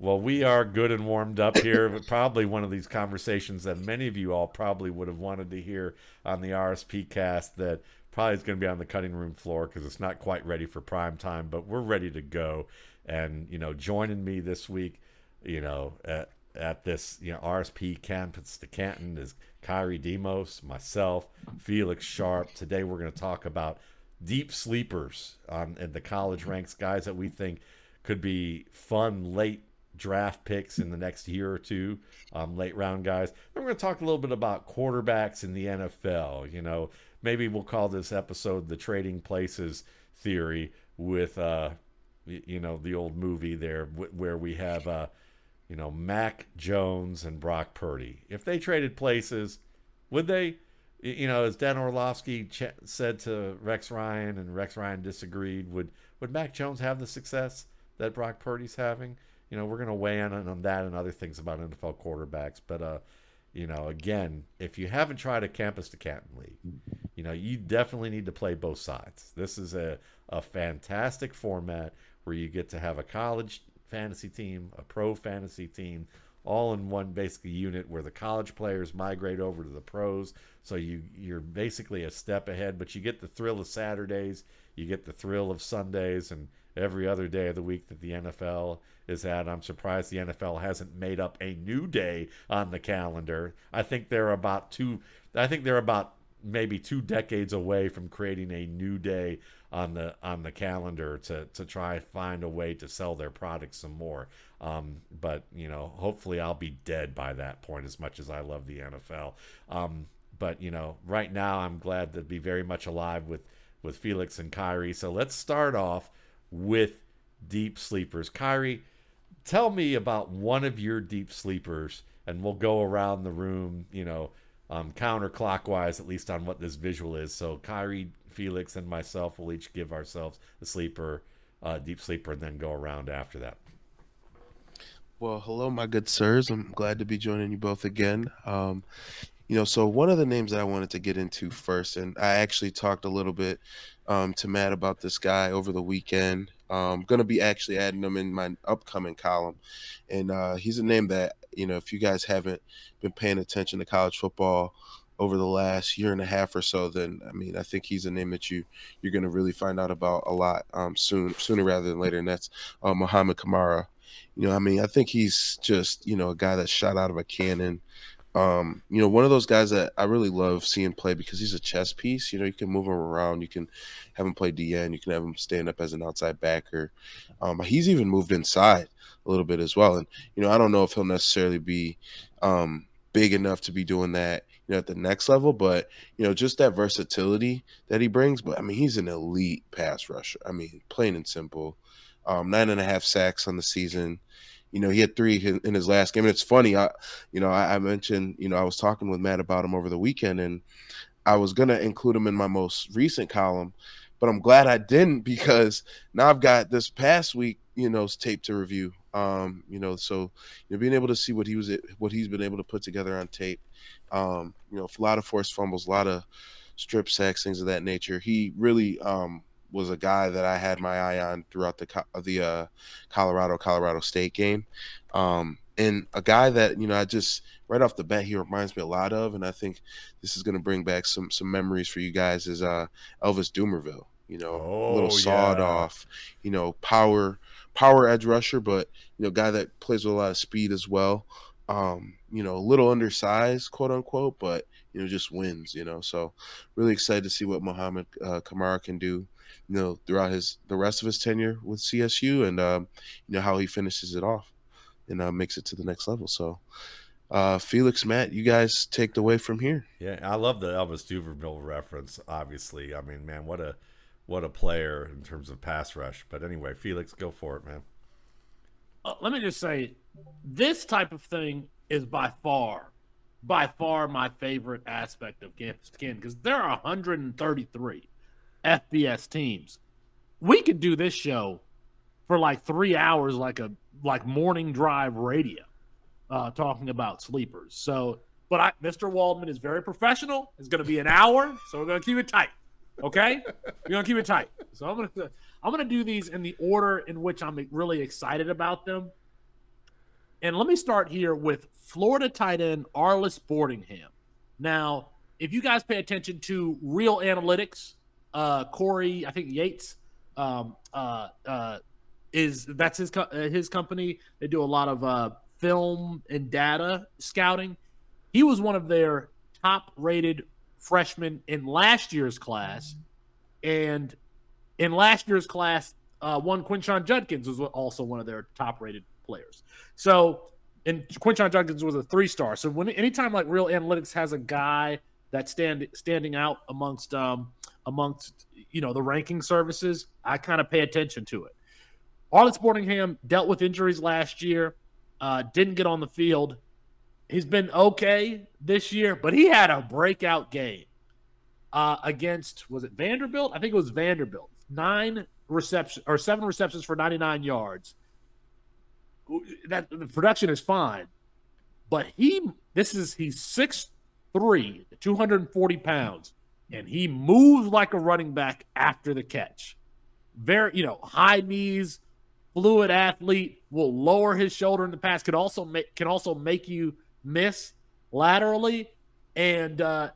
Well, we are good and warmed up here, probably one of these conversations that many of you all probably would have wanted to hear on the RSP cast that probably is going to be on the cutting room floor because it's not quite ready for prime time, but we're ready to go. And, you know, joining me this week, you know, at, at this, you know, RSP campus to Canton is Khari Demos, myself, Felix Sharpe. Today we're going to talk about deep sleepers on in the college ranks, guys that we think could be fun late draft picks in the next year or two, um, late round guys. Then we're going to talk a little bit about quarterbacks in the NFL. You know, maybe we'll call this episode the trading places theory with, uh, you know, the old movie there where we have, uh, you know, Mac Jones and Brock Purdy. If they traded places, would they? You know, as Dan Orlovsky ch- said to Rex Ryan, and Rex Ryan disagreed. Would would Mac Jones have the success that Brock Purdy's having? You know, we're going to weigh in on that and other things about NFL quarterbacks. But, uh, you know, again, if you haven't tried a campus to Canton league, you know, you definitely need to play both sides. This is a, a fantastic format where you get to have a college fantasy team, a pro fantasy team, all in one basically unit where the college players migrate over to the pros. So you you're basically a step ahead, but you get the thrill of Saturdays, you get the thrill of Sundays, and every other day of the week that the NFL is at. I'm surprised the NFL hasn't made up a new day on the calendar. I think they're about two. I think they're about maybe two decades away from creating a new day on the on the calendar to to try find a way to sell their products some more. Um, but you know, hopefully, I'll be dead by that point. As much as I love the NFL, um, but you know, right now, I'm glad to be very much alive with with Felix and Khari. So let's start off with deep sleepers. Khari, tell me about one of your deep sleepers, and we'll go around the room, you know, um, counterclockwise, at least on what this visual is. So Khari, Felix, and myself will each give ourselves a sleeper, uh, deep sleeper, and then go around after that. Well, hello, my good sirs. I'm glad to be joining you both again. Um, you know, so one of the names that I wanted to get into first, and I actually talked a little bit um, to Matt about this guy over the weekend. I'm going to be actually adding him in my upcoming column. And uh, he's a name that, you know, if you guys haven't been paying attention to college football over the last year and a half or so, then I mean, I think he's a name that you you're going to really find out about a lot um, soon, sooner rather than later, and that's uh, Muhammad Kamara. You know, I mean, I think he's just you know a guy that shot out of a cannon. Um, you know, one of those guys that I really love seeing play because he's a chess piece. You know, you can move him around, you can have him play DN, you can have him stand up as an outside backer. Um, he's even moved inside a little bit as well. And you know, I don't know if he'll necessarily be um, big enough to be doing that, you know, at the next level, but you know, just that versatility that he brings. But I mean, he's an elite pass rusher. I mean, plain and simple. Um, nine and a half sacks on the season. You know, he had three in his last game. And it's funny, I, you know, I, I mentioned, you know, I was talking with Matt about him over the weekend, and I was gonna include him in my most recent column, but I'm glad I didn't because now I've got this past week, you know, tape to review. Um, you know, so you know, being able to see what he was what he's been able to put together on tape. Um, you know, a lot of forced fumbles, a lot of strip sacks, things of that nature. He really um was a guy that I had my eye on throughout the the uh, Colorado Colorado State game, um, and a guy that you know I just right off the bat he reminds me a lot of, and I think this is going to bring back some some memories for you guys is uh, Elvis Dumervil. You know, oh, a little sawed yeah. off, you know, power power edge rusher, but you know, guy that plays with a lot of speed as well. Um, you know, a little undersized, quote unquote, but you know, just wins. You know, so really excited to see what Muhammad uh, Kamara can do you know, throughout his the rest of his tenure with CSU, and um, you know how he finishes it off and uh, makes it to the next level. So, uh, Felix, Matt, you guys take the way from here. Yeah, I love the Elvis Dumervil reference. Obviously, I mean, man, what a what a player in terms of pass rush. But anyway, Felix, go for it, man. Uh, let me just say, this type of thing is by far, by far my favorite aspect of campus skin because there are 133 FBS teams. We could do this show for like three hours, like a like morning drive radio, uh, talking about sleepers. So, but I, Mr. Waldman is very professional. It's going to be an hour, so we're going to keep it tight. Okay, we're going to keep it tight. So I'm going to I'm going to do these in the order in which I'm really excited about them. And let me start here with Florida tight end Arlis Boardingham. Now, if you guys pay attention to real analytics, uh, Corey, I think Yates, um, uh, uh, is that's his co- uh, his company. They do a lot of uh, film and data scouting. He was one of their top rated freshmen in last year's class, and in last year's class, uh, one Quinshon Judkins was also one of their top rated players. So, and Quinshon Judkins was a three star. So when anytime like Real Analytics has a guy that's stand standing out amongst um amongst you know the ranking services, I kind of pay attention to it. Arlis Boardingham dealt with injuries last year, uh, didn't get on the field. He's been okay this year, but he had a breakout game uh, against was it Vanderbilt? I think it was Vanderbilt. Nine reception or seven receptions for 99 yards. That the production is fine, but he this is he's six three, 240 pounds, and he moves like a running back after the catch. Very, you know, high knees, fluid athlete, will lower his shoulder in the pass, can also make can also make you miss laterally. And uh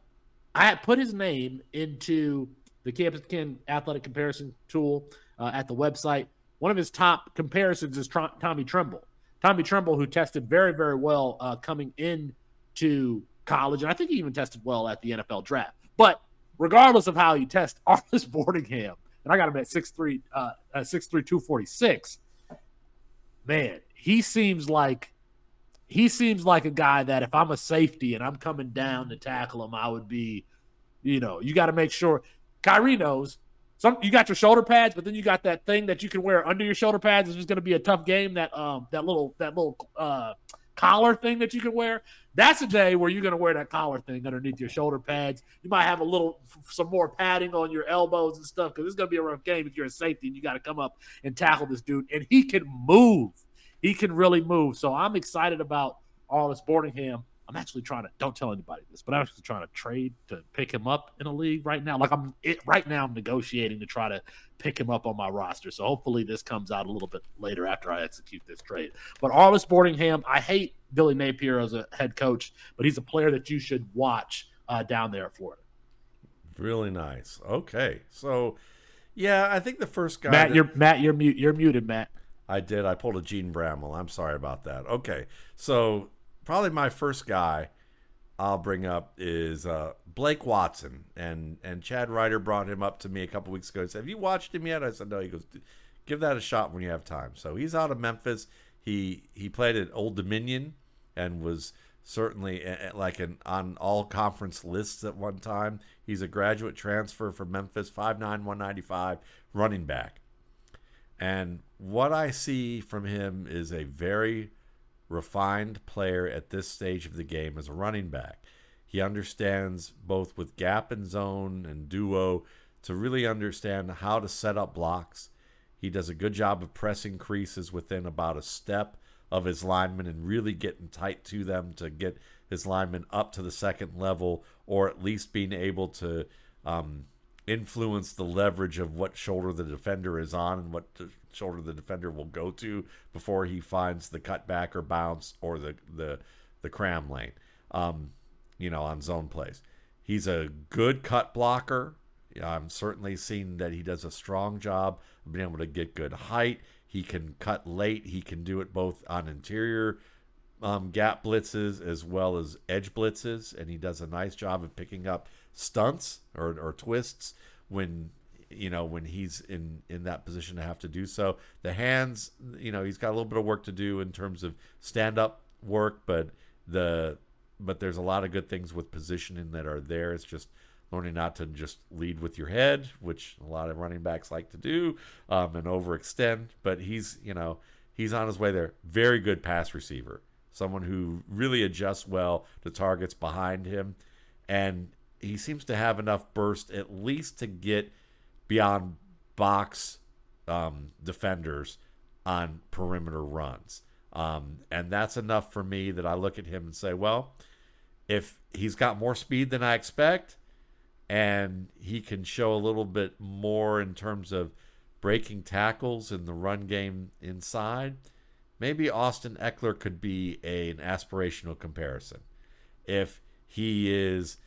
I had put his name into the Campus Ken athletic comparison tool uh, at the website. One of his top comparisons is Tr- Tommy Tremble. Tommy Tremble, who tested very, very well uh, coming into college, and I think he even tested well at the NFL draft. But regardless of how you test, Arlis Boardingham, and I got him at 6'3, uh, uh, 6'3", 246. Man, he seems like he seems like a guy that if I'm a safety and I'm coming down to tackle him, I would be, you know, you got to make sure Khari knows some you got your shoulder pads, but then you got that thing that you can wear under your shoulder pads. It's just going to be a tough game. That um that little that little uh collar thing that you can wear. That's a day where you're going to wear that collar thing underneath your shoulder pads. You might have a little some more padding on your elbows and stuff because it's going to be a rough game if you're a safety and you got to come up and tackle this dude. And he can move. He can really move. So I'm excited about Arlis Boardingham. I'm actually trying to don't tell anybody this, but I'm actually trying to trade to pick him up in a league right now. Like I'm it, right now, I'm negotiating to try to pick him up on my roster. So hopefully this comes out a little bit later after I execute this trade. But Arlis Boardingham, I hate Billy Napier as a head coach, but he's a player that you should watch uh, down there at Florida. Really nice. Okay, so yeah, I think the first guy. Matt, that- you're Matt, you're mute. You're muted, Matt. I did. I pulled a Gene Bramwell. I'm sorry about that. Okay, so probably my first guy I'll bring up is uh, Blake Watson, and and Chad Ryder brought him up to me a couple weeks ago. He said, "Have you watched him yet?" I said, "No." He goes, "Give that a shot when you have time." So he's out of Memphis. He he played at Old Dominion and was certainly like an on all conference lists at one time. He's a graduate transfer from Memphis, 5'9", 195, running back. And what I see from him is a very refined player at this stage of the game as a running back. He understands both with gap and zone and duo to really understand how to set up blocks. He does a good job of pressing creases within about a step of his linemen and really getting tight to them to get his linemen up to the second level or at least being able to um, influence the leverage of what shoulder the defender is on and what shoulder the defender will go to before he finds the cutback or bounce or the the the cram lane. Um, you know, on zone plays. He's a good cut blocker. I'm certainly seeing that he does a strong job of being able to get good height. He can cut late. He can do it both on interior um, gap blitzes as well as edge blitzes, and he does a nice job of picking up stunts or, or twists when you know when he's in in that position to have to do so. The hands, you know, he's got a little bit of work to do in terms of stand up work, but the but there's a lot of good things with positioning that are there. It's just learning not to just lead with your head, which a lot of running backs like to do, um, and overextend. But he's, you know, he's on his way there. Very good pass receiver, someone who really adjusts well to targets behind him, and he seems to have enough burst at least to get beyond box um, defenders on perimeter runs. Um, and that's enough for me that I look at him and say, well, if he's got more speed than I expect, and he can show a little bit more in terms of breaking tackles in the run game inside, maybe Austin Ekeler could be a, an aspirational comparison. If he is,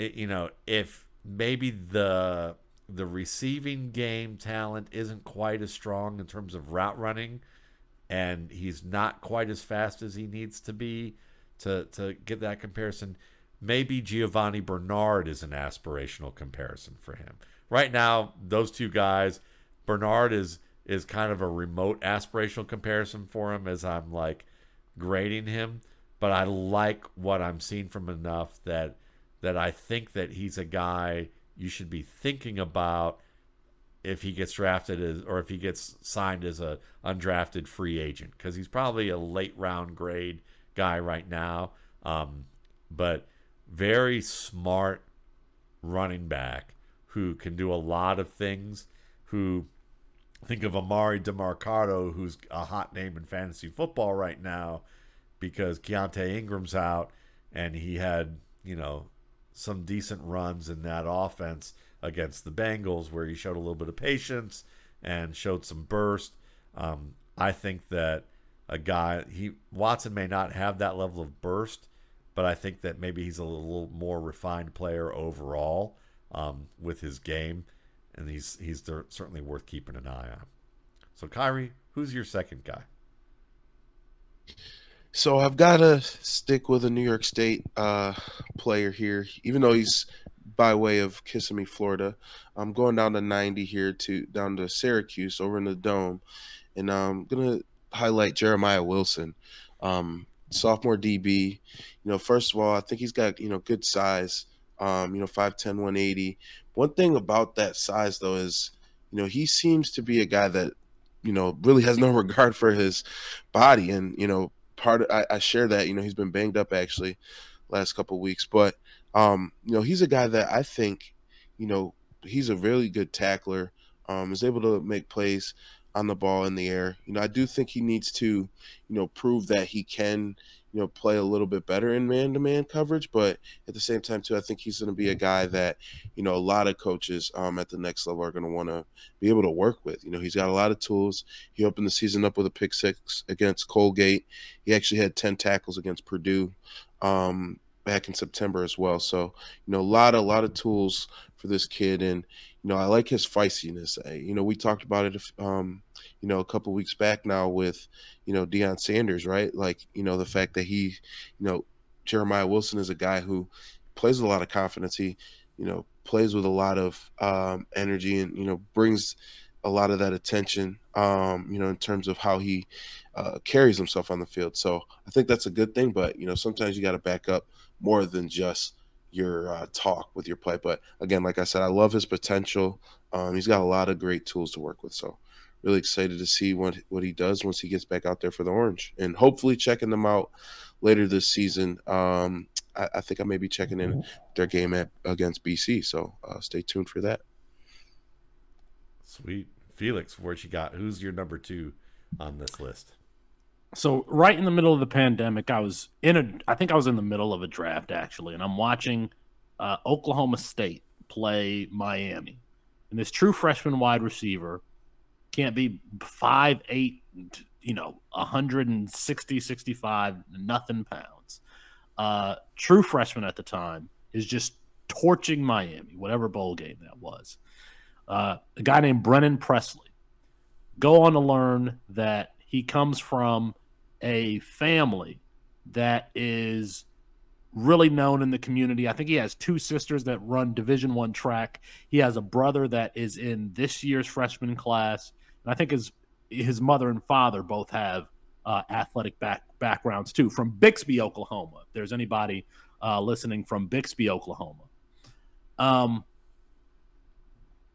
you know, if maybe the the receiving game talent isn't quite as strong in terms of route running, and he's not quite as fast as he needs to be to to get that comparison. Maybe Giovani Bernard is an aspirational comparison for him. Right now, those two guys, Bernard is is kind of a remote aspirational comparison for him as I'm like grading him, but I like what I'm seeing from enough that that I think that he's a guy you should be thinking about if he gets drafted as or if he gets signed as a undrafted free agent because he's probably a late round grade guy right now. Um, but very smart running back who can do a lot of things who think of Emari Demercado, who's a hot name in fantasy football right now because Keaontay Ingram's out and he had you know some decent runs in that offense against the Bengals where he showed a little bit of patience and showed some burst. Um, I think that a guy he Watson may not have that level of burst, but I think that maybe he's a little more refined player overall um, with his game, and he's he's certainly worth keeping an eye on. So Khari, who's your second guy? So I've got to stick with a New York State uh, player here, even though he's by way of Kissimmee, Florida. I'm going down to 90 here to down to Syracuse over in the Dome, and I'm gonna highlight Jeremiah Wilson, um, sophomore DB. You know, first of all, I think he's got you know good size. Um, you know, 5'10", 180. One thing about that size though is, you know, he seems to be a guy that, you know, really has no regard for his body, and you know, part of, I, I share that. You know, he's been banged up actually last couple weeks, but um, you know, he's a guy that I think, you know, he's a really good tackler. Um, is able to make plays on the ball in the air. You know, I do think he needs to, you know, prove that he can, you know, play a little bit better in man-to-man coverage. But at the same time, too, I think he's going to be a guy that, you know, a lot of coaches um, at the next level are going to want to be able to work with. You know, he's got a lot of tools. He opened the season up with a pick six against Colgate. He actually had ten tackles against Purdue. Um, back in September as well. So, you know, a lot, a lot of tools for this kid. And, you know, I like his feistiness. You know, we talked about it, um, you know, a couple weeks back now with, you know, Deion Sanders, right? Like, you know, the fact that he, you know, Jeremiah Wilson is a guy who plays with a lot of confidence. He, you know, plays with a lot of um, energy and, you know, brings a lot of that attention, um, you know, in terms of how he uh, carries himself on the field. So I think that's a good thing. But, you know, sometimes you got to back up more than just your uh, talk with your play. But again, like I said, I love his potential. Um, he's got a lot of great tools to work with. So really excited to see what what he does once he gets back out there for the Orange, and hopefully checking them out later this season. Um, I, I, think I may be checking in their game at against BC. So uh, stay tuned for that. Sweet, Felix, what you got? Who's your number two on this list? So right in the middle of the pandemic, I was in a I think I was in the middle of a draft actually, and I'm watching uh, Oklahoma State play Miami. And this true freshman wide receiver can't be five eight, you know, 160, 65, nothing pounds. Uh, true freshman at the time is just torching Miami, whatever bowl game that was. Uh, a guy named Brennan Presley. Go on to learn that he comes from a family that is really known in the community. I think he has two sisters that run Division One track. He has a brother that is in this year's freshman class, and I think his his mother and father both have uh, athletic back, backgrounds too from Bixby, Oklahoma. If there's anybody uh, listening from Bixby, Oklahoma, um,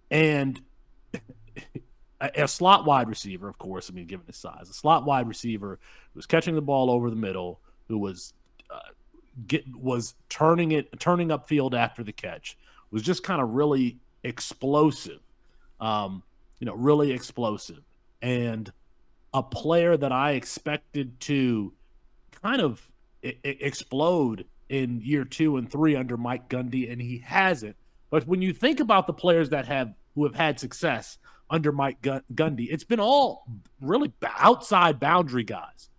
and a, slot wide receiver, of course. I mean, given his size, a slot wide receiver who was catching the ball over the middle, who was uh, get was turning it, turning upfield after the catch, was just kind of really explosive. Um, you know, really explosive, and a player that I expected to kind of I- I explode in year two and three under Mike Gundy, and he hasn't. But when you think about the players that have who have had success under Mike Gundy. It's been all really outside boundary guys.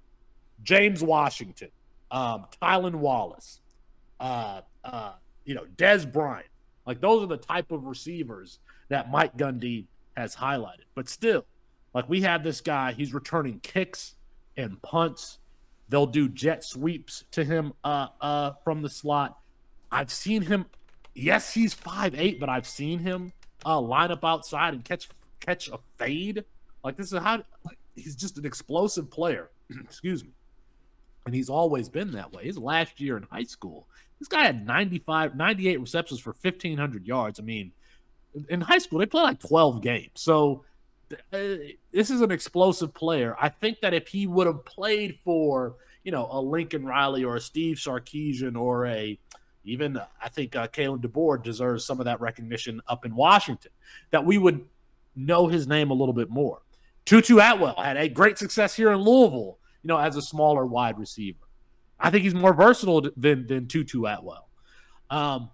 James Washington, um, Tylan Wallace, uh, uh, you know, Dez Bryant. Like those are the type of receivers that Mike Gundy has highlighted. But still, like we have this guy, he's returning kicks and punts. They'll do jet sweeps to him uh, uh, from the slot. I've seen him. Yes, he's five eight, but I've seen him uh, line up outside and catch catch a fade. Like this is how like, he's just an explosive player. Excuse me. And he's always been that way. His last year in high school, this guy had 95, 98 receptions for 1,500 yards. I mean, in high school, they play like 12 games. So uh, this is an explosive player. I think that if he would have played for, you know, a Lincoln Riley or a Steve Sarkisian or a even I think uh, Kalen DeBoer deserves some of that recognition up in Washington, that we would know his name a little bit more. Tutu Atwell had a great success here in Louisville, you know, as a smaller wide receiver. I think he's more versatile than than Tutu Atwell. Um,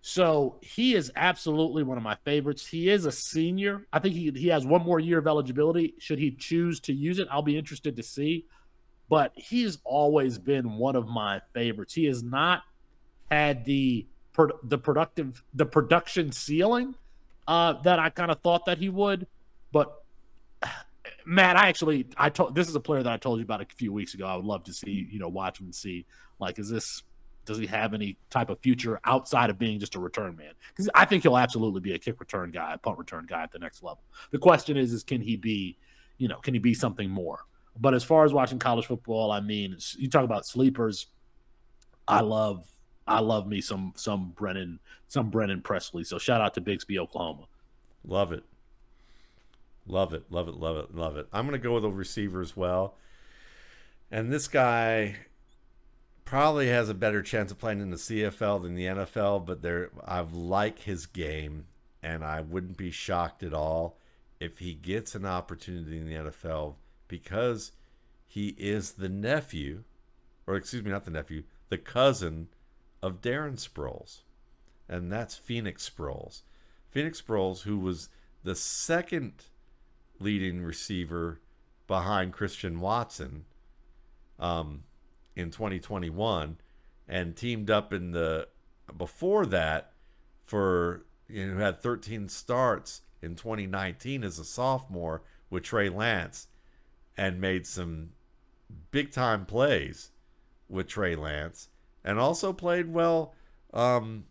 so he is absolutely one of my favorites. He is a senior. I think he, he has one more year of eligibility. Should he choose to use it, I'll be interested to see. But he's always been one of my favorites. He has not had the the productive the production ceiling uh, that I kind of thought that he would. But Matt, I actually I told this is a player that I told you about a few weeks ago. I would love to see you know watch him and see like is this does he have any type of future outside of being just a return man? Because I think he'll absolutely be a kick return guy, a punt return guy at the next level. The question is, is can he be, you know, can he be something more? But as far as watching college football, I mean, you talk about sleepers. I love I love me some some Brennan some Brennan Presley. So shout out to Bixby, Oklahoma. Love it. Love it. Love it. Love it. Love it. I'm gonna go with a receiver as well. And this guy probably has a better chance of playing in the CFL than the NFL, but there I like his game and I wouldn't be shocked at all if he gets an opportunity in the NFL because he is the nephew or excuse me, not the nephew, the cousin of Darren Sproles, and that's Phoenix Sproles. Phoenix Sproles, who was the second leading receiver behind Christian Watson um, in 2021, and teamed up in the before that for you know had 13 starts in 2019 as a sophomore with Trey Lance, and made some big time plays with Trey Lance and also played well um,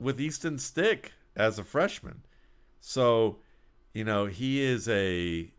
with Easton Stick as a freshman. So, you know, he is a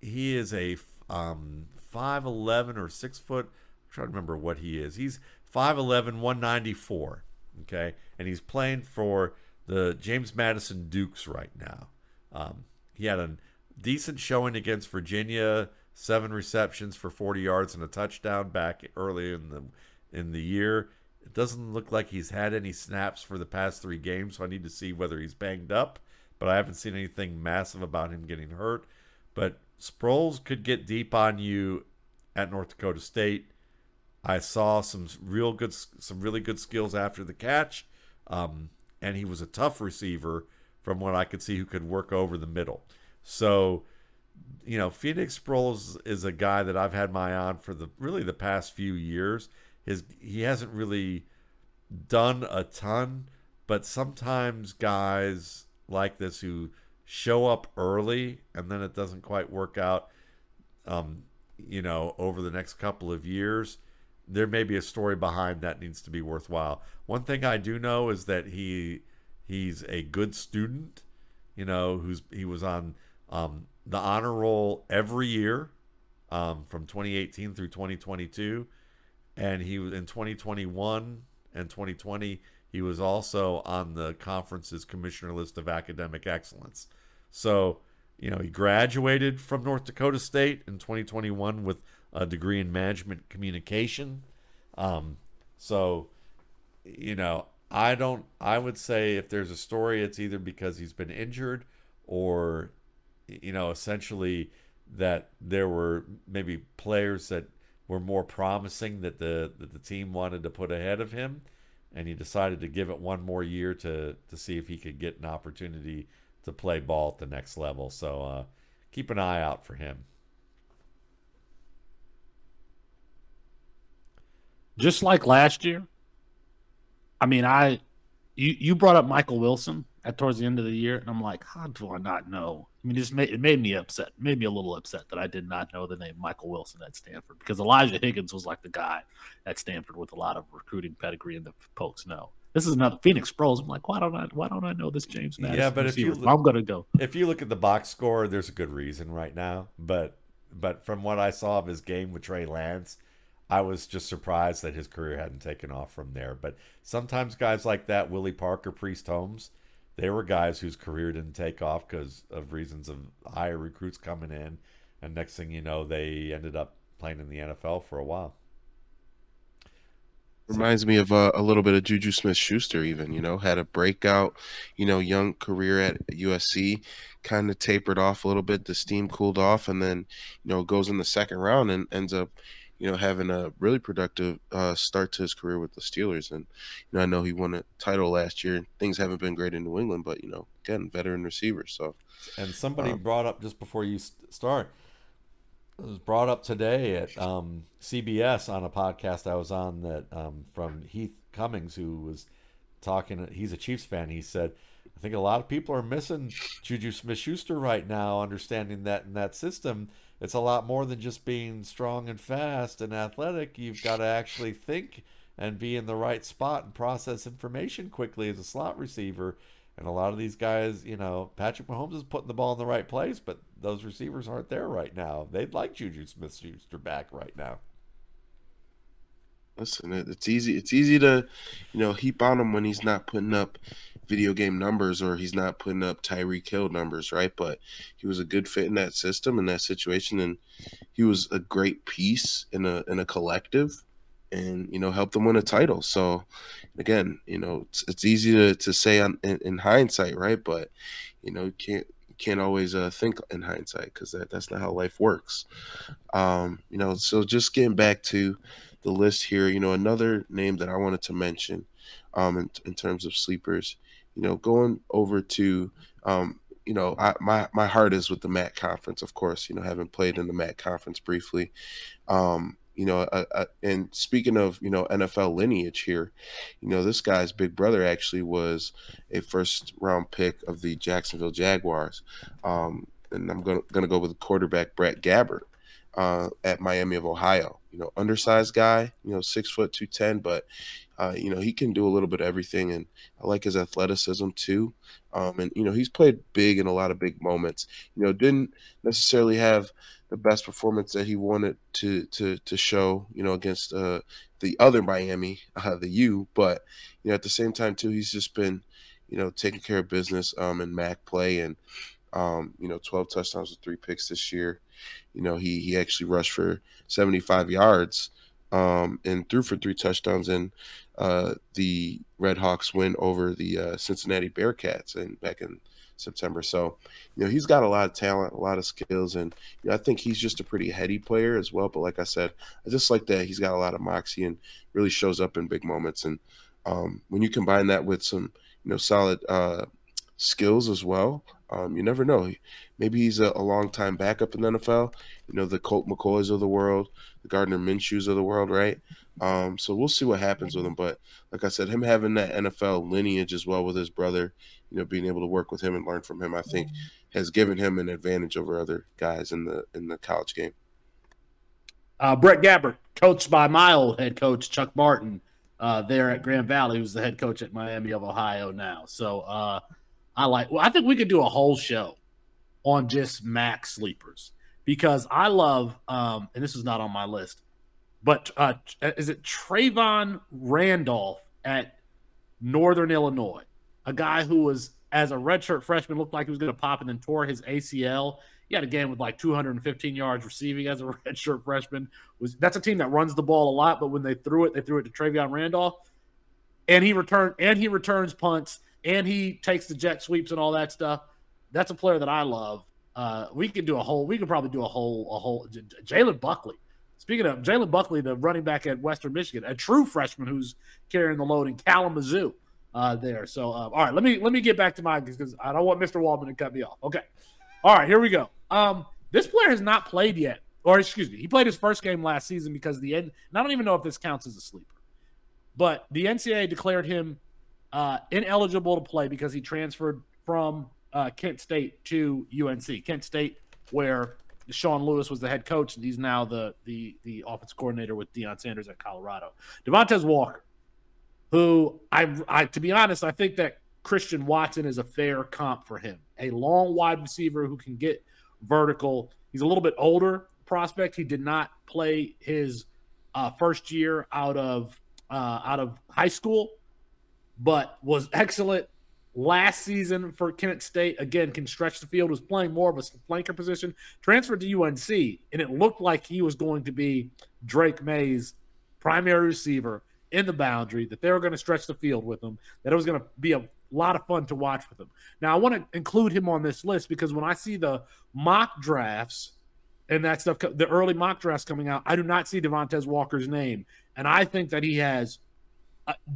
he is a um, 5'11 or 6 foot. I'm trying to remember what he is. He's 5'11, 194. Okay. And he's playing for the James Madison Dukes right now. Um, he had a decent showing against Virginia, seven receptions for 40 yards and a touchdown back early in the in the year. It doesn't look like he's had any snaps for the past three games, so I need to see whether he's banged up. But I haven't seen anything massive about him getting hurt. But Sproles could get deep on you at North Dakota State. I saw some real good, some really good skills after the catch, um, and he was a tough receiver from what I could see who could work over the middle. So, you know, Phoenix Sproles is a guy that I've had my eye on for the really the past few years his he hasn't really done a ton, but sometimes guys like this who show up early and then it doesn't quite work out um, you know, over the next couple of years, there may be a story behind that needs to be worthwhile. One thing I do know is that he he's a good student, you know, who's he was on um, the honor roll every year um, from 2018 through 2022 and he was in 2021 and 2020 he was also on the conference's commissioner list of academic excellence. So you know he graduated from north dakota state in 2021 with a degree in management communication. Um, so you know i don't i would say if there's a story it's either because he's been injured or you know essentially that there were maybe players that were more promising that the that the team wanted to put ahead of him, and he decided to give it one more year to to see if he could get an opportunity to play ball at the next level. So uh, keep an eye out for him. Just like last year, I mean, I you you brought up Michael Wilson at towards the end of the year, and I'm like, how do I not know? I mean, it just made, it made me upset, it made me a little upset that I did not know the name Michael Wilson at Stanford because Elijah Higgins was like the guy at Stanford with a lot of recruiting pedigree, and the folks know. This is another Phoenix Sproles. I'm like, why don't I why don't I know this James Madison? Yeah, but if you receiver? I'm gonna go. if you look at the box score, there's a good reason right now. But but from what I saw of his game with Trey Lance, I was just surprised that his career hadn't taken off from there. But sometimes guys like that, Willie Parker, Priest Holmes, they were guys whose career didn't take off because of reasons of higher recruits coming in, and next thing you know, they ended up playing in the NFL for a while. Reminds me of uh, a little bit of Juju Smith Schuster, even, you know, had a breakout, you know, young career at USC, kind of tapered off a little bit. The steam cooled off, and then, you know, goes in the second round and ends up, you know, having a really productive uh, start to his career with the Steelers. And, you know, I know he won a title last year. Things haven't been great in New England, but, you know, again, veteran receiver. So, And somebody Um, brought up just before you start, was brought up today at um, CBS on a podcast I was on that um, from Heath Cummings, who was talking. He's a Chiefs fan. He said, "I think a lot of people are missing Juju Smith-Schuster right now, understanding that in that system, it's a lot more than just being strong and fast and athletic. You've got to actually think." And be in the right spot and process information quickly as a slot receiver. And a lot of these guys, you know, Patrick Mahomes is putting the ball in the right place, but those receivers aren't there right now. They'd like Juju Smith Schuster back right now. Listen, it's easy. It's easy to, you know, heap on him when he's not putting up video game numbers or he's not putting up Tyreek Hill numbers, right? But he was a good fit in that system in that situation, and he was a great piece in a in a collective, and you know helped them win a title. So, again, you know, it's, it's easy to, to say on in, in hindsight, right? But you know, you can't can't always uh, think in hindsight because that, that's not how life works. Um, you know, so just getting back to the list here, you know, another name that I wanted to mention um, in, in terms of sleepers, you know, going over to, um, you know, I, my my heart is with the MAC conference, of course. You know, having played in the MAC conference briefly, um, you know, uh, uh, and speaking of you know NFL lineage here, you know, this guy's big brother actually was a first round pick of the Jacksonville Jaguars, um, and I'm gonna gonna go with quarterback Brett Gabbert uh, at Miami of Ohio. You know, undersized guy, you know, six foot two ten, but uh, you know he can do a little bit of everything, and I like his athleticism too. Um, and you know he's played big in a lot of big moments. You know, didn't necessarily have the best performance that he wanted to to to show. You know, against uh, the other Miami, uh, the U, but you know at the same time too, he's just been you know taking care of business um, in MAC play and. Um, you know, 12 touchdowns with three picks this year. You know, he he actually rushed for 75 yards um, and threw for three touchdowns in uh, the Red Hawks win over the uh, Cincinnati Bearcats and back in September. So, you know, he's got a lot of talent, a lot of skills, and you know, I think he's just a pretty heady player as well. But like I said, I just like that he's got a lot of moxie and really shows up in big moments. And um, when you combine that with some, you know, solid uh, skills as well, um, you never know. Maybe he's a, a long time backup in the NFL. You know, the Colt McCoys of the world, the Gardner Minshews of the world, right? Um, so we'll see what happens with him. But like I said, him having that NFL lineage as well with his brother, you know, being able to work with him and learn from him, I think, has given him an advantage over other guys in the in the college game. Uh, Brett Gabbert, coached by my old head coach Chuck Martin, uh, there at Grand Valley, who's the head coach at Miami of Ohio now. So uh, I like. Well, I think we could do a whole show on just MAC sleepers because I love. Um, and this is not on my list, but uh, is it Trayvon Randolph at Northern Illinois? A guy who was as a redshirt freshman looked like he was going to pop and then tore his ACL. He had a game with like 215 yards receiving as a redshirt freshman. Was that's a team that runs the ball a lot, but when they threw it, they threw it to Trayvon Randolph, and he returned and he returns punts and he takes the jet sweeps and all that stuff. That's a player that I love. Uh, we could do a whole. We could probably do a whole. A whole. Jalen Buckley. Speaking of Jalen Buckley, the running back at Western Michigan, a true freshman who's carrying the load in Kalamazoo. uh, there. So, uh, all right, let me let me get back to mine because I don't want Mr. Waldman to cut me off. Okay, all right, here we go. Um, this player has not played yet, or excuse me, he played his first game last season because the end. And I don't even know if this counts as a sleeper, but the NCAA declared him uh, ineligible to play because he transferred from uh, Kent State to UNC. Kent State, where Sean Lewis was the head coach, and he's now the the the offense coordinator with Deion Sanders at Colorado. Devontez Walker, who I, I to be honest, I think that Christian Watson is a fair comp for him. A long wide receiver who can get vertical. He's a little bit older prospect. He did not play his uh, first year out of uh, out of high school, but was excellent last season for Kent State. Again, can stretch the field. Was playing more of a flanker position. Transferred to UNC, and it looked like he was going to be Drake Maye's primary receiver in the boundary. That they were going to stretch the field with him. That it was going to be a lot of fun to watch with him. Now, I want to include him on this list because when I see the mock drafts and that stuff, the early mock drafts coming out, I do not see Devontez Walker's name, and I think that he has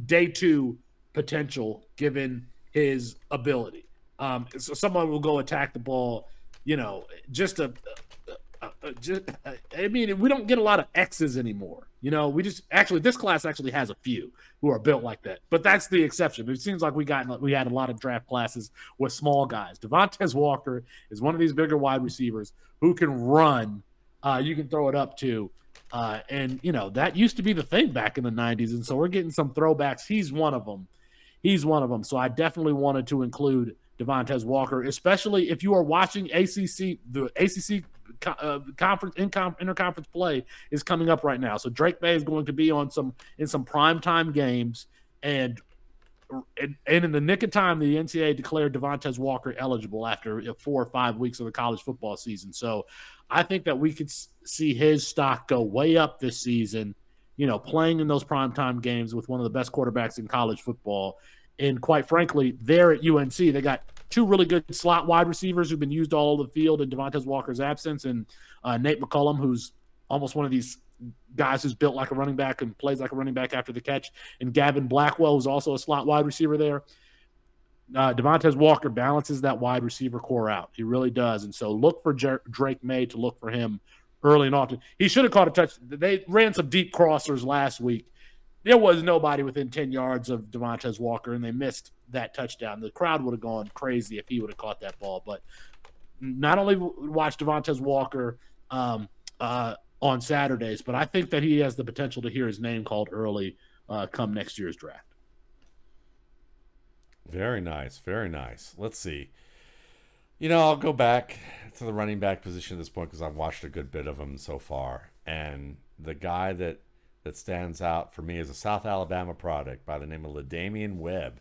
day two potential given his ability. Um, so someone will go attack the ball, you know, just a, a, a, just, I mean, we don't get a lot of X's anymore. You know, we just actually this class actually has a few who are built like that, but that's the exception. It seems like we got we had a lot of draft classes with small guys. Devontez Walker is one of these bigger wide receivers who can run. Uh, you can throw it up to, uh, and you know that used to be the thing back in the '90s, and so we're getting some throwbacks. He's one of them. He's one of them. So I definitely wanted to include Devontez Walker, especially if you are watching ACC. The ACC uh, conference in interconference play is coming up right now. So Drake Maye is going to be on some in some prime time games, and and, and in the nick of time, the NCAA declared Devontez Walker eligible after four or five weeks of the college football season. So I think that we could see his stock go way up this season. You know, playing in those primetime games with one of the best quarterbacks in college football. And quite frankly, there at UNC, they got two really good slot wide receivers who've been used all over the field in Devontez Walker's absence, and uh, Nate McCollum, who's almost one of these guys who's built like a running back and plays like a running back after the catch, and Gavin Blackwell, who's also a slot wide receiver there. Uh, Devontez Walker balances that wide receiver corps out. He really does. And so look for Jer- Drake Maye to look for him early and often. He should have caught a touch. They ran some deep crossers last week there was nobody within 10 yards of Devontez Walker, and they missed that touchdown. The crowd would have gone crazy if he would have caught that ball. But not only watch Devontez Walker um, uh, on Saturdays, but I think that he has the potential to hear his name called early uh, come next year's draft. Very nice. Very nice. Let's see. You know, I'll go back to the running back position at this point because I've watched a good bit of them so far. And the guy that that stands out for me is a South Alabama product by the name of La'Damian Webb,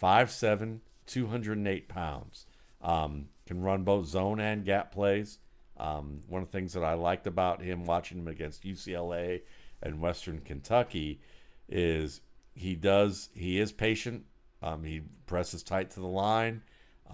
5'7", 208 pounds. Um, can run both zone and gap plays. Um, one of the things that I liked about him watching him against UCLA and Western Kentucky is he does he is patient. Um, he presses tight to the line.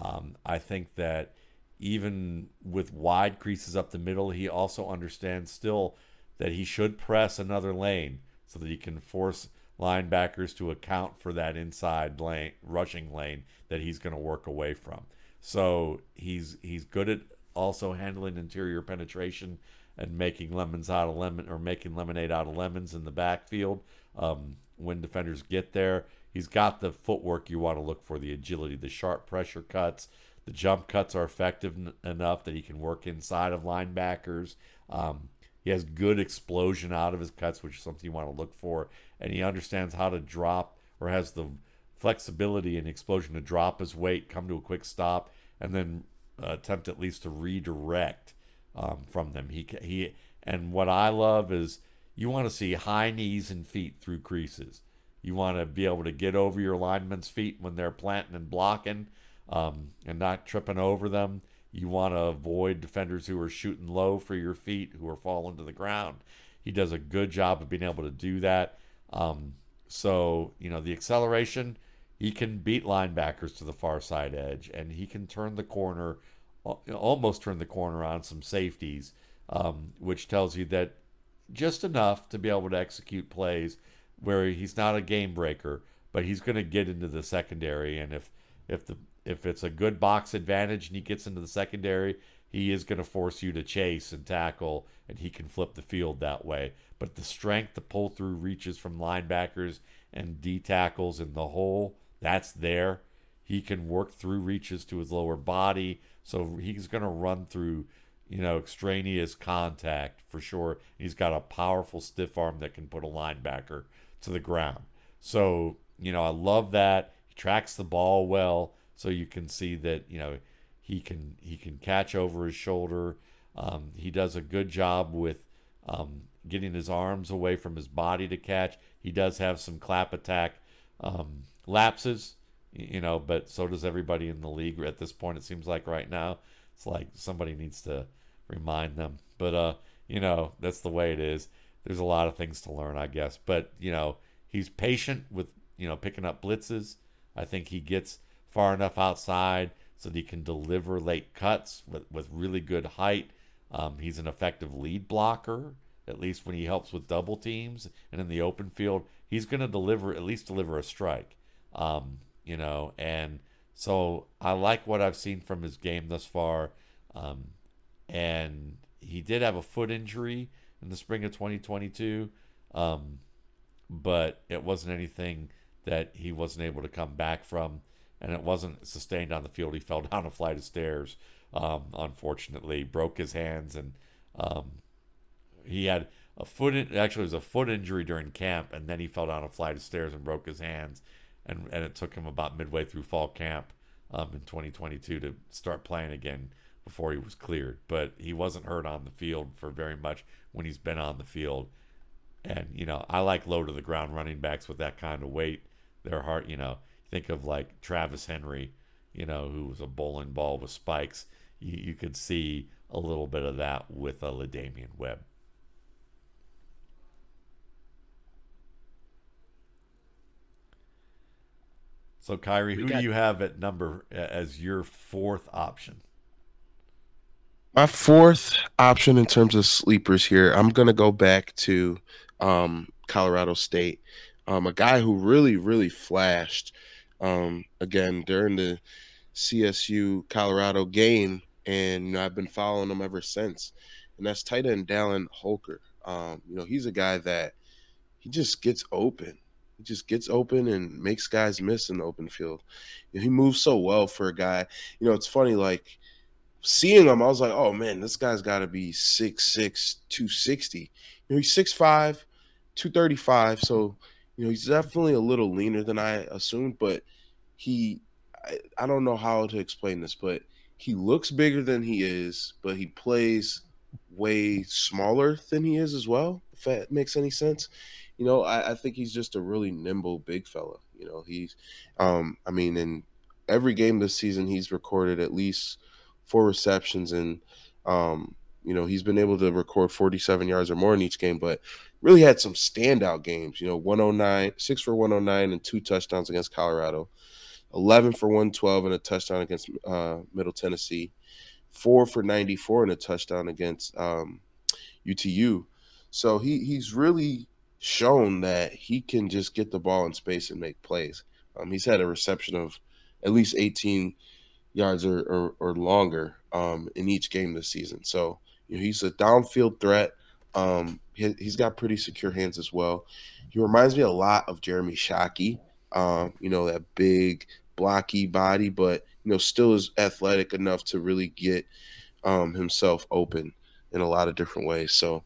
Um, I think that even with wide creases up the middle, he also understands still that he should press another lane so that he can force linebackers to account for that inside lane rushing lane that he's going to work away from. So he's he's good at also handling interior penetration and making lemons out of lemon or making lemonade out of lemons in the backfield um, when defenders get there. He's got the footwork you want to look for, the agility, the sharp pressure cuts. The jump cuts are effective n- enough that he can work inside of linebackers. Um, he has good explosion out of his cuts, which is something you want to look for. And he understands how to drop or has the flexibility and explosion to drop his weight, come to a quick stop, and then uh, attempt at least to redirect um, from them. He he and what I love is you want to see high knees and feet through creases. You want to be able to get over your lineman's feet when they're planting and blocking, um, and not tripping over them. You want to avoid defenders who are shooting low for your feet, who are falling to the ground. He does a good job of being able to do that. Um, so, you know, the acceleration, he can beat linebackers to the far side edge, and he can turn the corner, almost turn the corner on some safeties, um, which tells you that just enough to be able to execute plays where he's not a game breaker, but he's going to get into the secondary, and if if the if it's a good box advantage and he gets into the secondary, he is going to force you to chase and tackle, and he can flip the field that way. But the strength to pull through reaches from linebackers and D tackles in the hole, that's there. He can work through reaches to his lower body, so he's going to run through, you know, extraneous contact for sure. He's got a powerful stiff arm that can put a linebacker to the ground. So, you know, I love that. He tracks the ball well, so you can see that, you know, he can he can catch over his shoulder. Um, he does a good job with um, getting his arms away from his body to catch. He does have some clap attack um, lapses, you know, but so does everybody in the league at this point. It seems like right now, it's like somebody needs to remind them. But uh, you know, that's the way it is. There's a lot of things to learn, I guess. But you know, he's patient with you know picking up blitzes. I think he gets far enough outside so that he can deliver late cuts with, with really good height. Um, he's an effective lead blocker, at least when he helps with double teams and in the open field. He's going to deliver, at least deliver a strike, um, you know. And so I like what I've seen from his game thus far. Um, and he did have a foot injury in the spring of 2022, um, but it wasn't anything that he wasn't able to come back from and it wasn't sustained on the field. He fell down a flight of stairs, um, unfortunately, broke his hands, and um, he had a foot. In, actually, it was a foot injury during camp, and then he fell down a flight of stairs and broke his hands, and and it took him about midway through fall camp um, in 2022 to start playing again before he was cleared. But he wasn't hurt on the field for very much when he's been on the field. And you know, I like low to the ground running backs with that kind of weight. They're hard, you know think of like Travis Henry, you know, who was a bowling ball with spikes. You, you could see a little bit of that with a La'Damian Webb. So, Khari, who got, do you have at number as your fourth option? My fourth option in terms of sleepers here, I'm going to go back to um, Colorado State. Um, a guy who really, really flashed um, again during the CSU Colorado game, and you know I've been following him ever since. And that's tight end Dallin Holker. Um, you know he's a guy that he just gets open. He just gets open and makes guys miss in the open field. You know, he moves so well for a guy. You know, it's funny, like seeing him, I was like, oh man, this guy's got to be 6'6, 260. You know, he's 6'5, 235. So you know, he's definitely a little leaner than I assumed, but he, I, I don't know how to explain this, but he looks bigger than he is, but he plays way smaller than he is as well. If that makes any sense, you know, I, I think he's just a really nimble big fella. You know, he's, um, I mean, in every game this season, he's recorded at least four receptions and, um, you know, he's been able to record 47 yards or more in each game, but really had some standout games. You know, 109, six for 109 and two touchdowns against Colorado, 11 for 112 and a touchdown against uh, Middle Tennessee, four for 94 and a touchdown against um, UTU. So he he's really shown that he can just get the ball in space and make plays. Um, he's had a reception of at least 18 yards or, or, or longer um, in each game this season. So you know, he's a downfield threat. Um, he, has got pretty secure hands as well. He reminds me a lot of Jeremy Shockey. Um, you know, that big blocky body, but you know, still is athletic enough to really get um, himself open in a lot of different ways. So,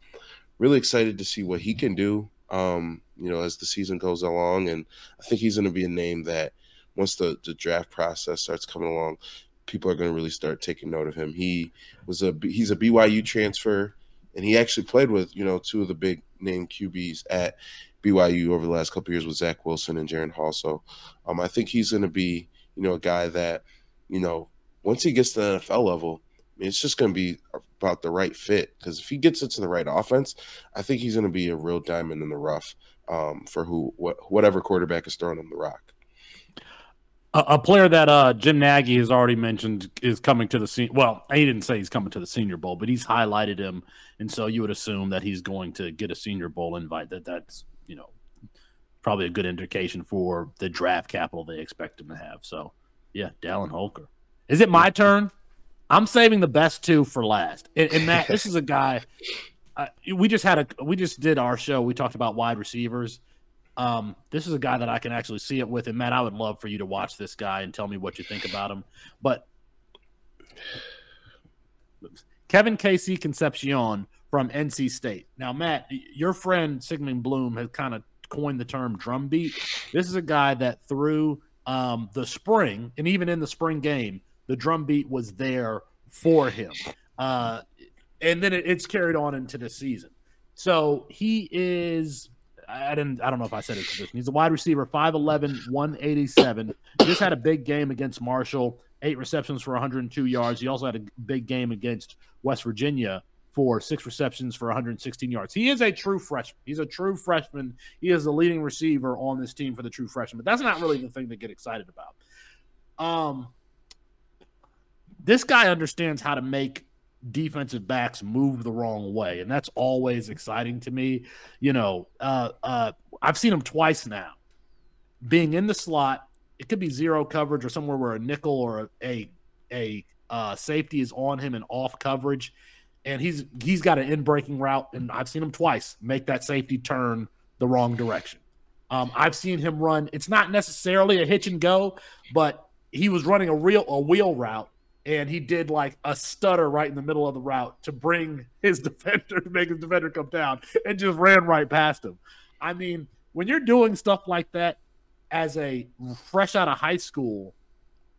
really excited to see what he can do. Um, you know, as the season goes along, and I think he's going to be a name that once the, the draft process starts coming along, people are going to really start taking note of him. He was a he's a BYU transfer, and he actually played with you know two of the big name QBs at BYU over the last couple years with Zach Wilson and Jaren Hall. So um, I think he's going to be you know a guy that you know once he gets to the NFL level, it's just going to be about the right fit. Because if he gets into the right offense, I think he's going to be a real diamond in the rough um, for who wh- whatever quarterback is throwing him the rock. A, a player that uh, Jim Nagy has already mentioned is coming to the scene. Well, he didn't say he's coming to the Senior Bowl, but he's highlighted him, and so you would assume that he's going to get a Senior Bowl invite. That that's you know probably a good indication for the draft capital they expect him to have. So, yeah, Dallin Holker. Is it my turn? I'm saving the best two for last. And, and Matt, this is a guy. Uh, we just had a we just did our show. We talked about wide receivers. Um, this is a guy that I can actually see it with. And Matt, I would love for you to watch this guy and tell me what you think about him. But Kevin KC Concepcion from NC State. Now, Matt, your friend Sigmund Bloom has kind of coined the term drumbeat. This is a guy that through um, the spring and even in the spring game, the drumbeat was there for him. Uh, and then it, it's carried on into the season. So he is I didn't I don't know if I said his position. He's a wide receiver, 5'11, 187. Just had a big game against Marshall, eight receptions for 102 yards. He also had a big game against West Virginia for six receptions for 116 yards. He is a true freshman. He's a true freshman. He is the leading receiver on this team for the true freshman. But that's not really the thing to get excited about. Um, this guy understands how to make defensive backs move the wrong way, and that's always exciting to me. You know, uh, uh, I've seen him twice now, being in the slot. It could be zero coverage or somewhere where a nickel or a a, a uh, safety is on him and off coverage, and he's he's got an in breaking route, and I've seen him twice make that safety turn the wrong direction. Um, I've seen him run. It's not necessarily a hitch and go, but he was running a real a wheel route and he did like a stutter right in the middle of the route to bring his defender to make his defender come down and just ran right past him. I mean, when you're doing stuff like that as a fresh out of high school,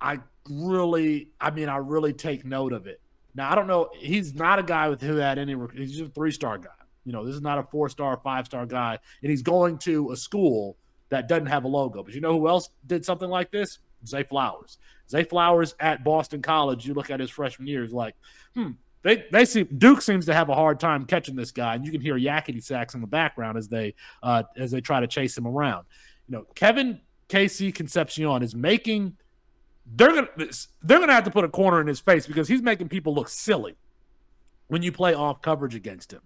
I really, I mean, I really take note of it. Now, I don't know. He's not a guy with who had any. He's just a three star guy. You know, this is not a four star, five star guy, and he's going to a school that doesn't have a logo. But you know who else did something like this? Zay Flowers. Zay Flowers at Boston College, you look at his freshman year, like, hmm, they they see Duke seems to have a hard time catching this guy, and you can hear Yakety Sax in the background as they uh, as they try to chase him around. You know, Kevin KC Concepcion is making they're gonna they're gonna have to put a corner in his face because he's making people look silly when you play off coverage against him.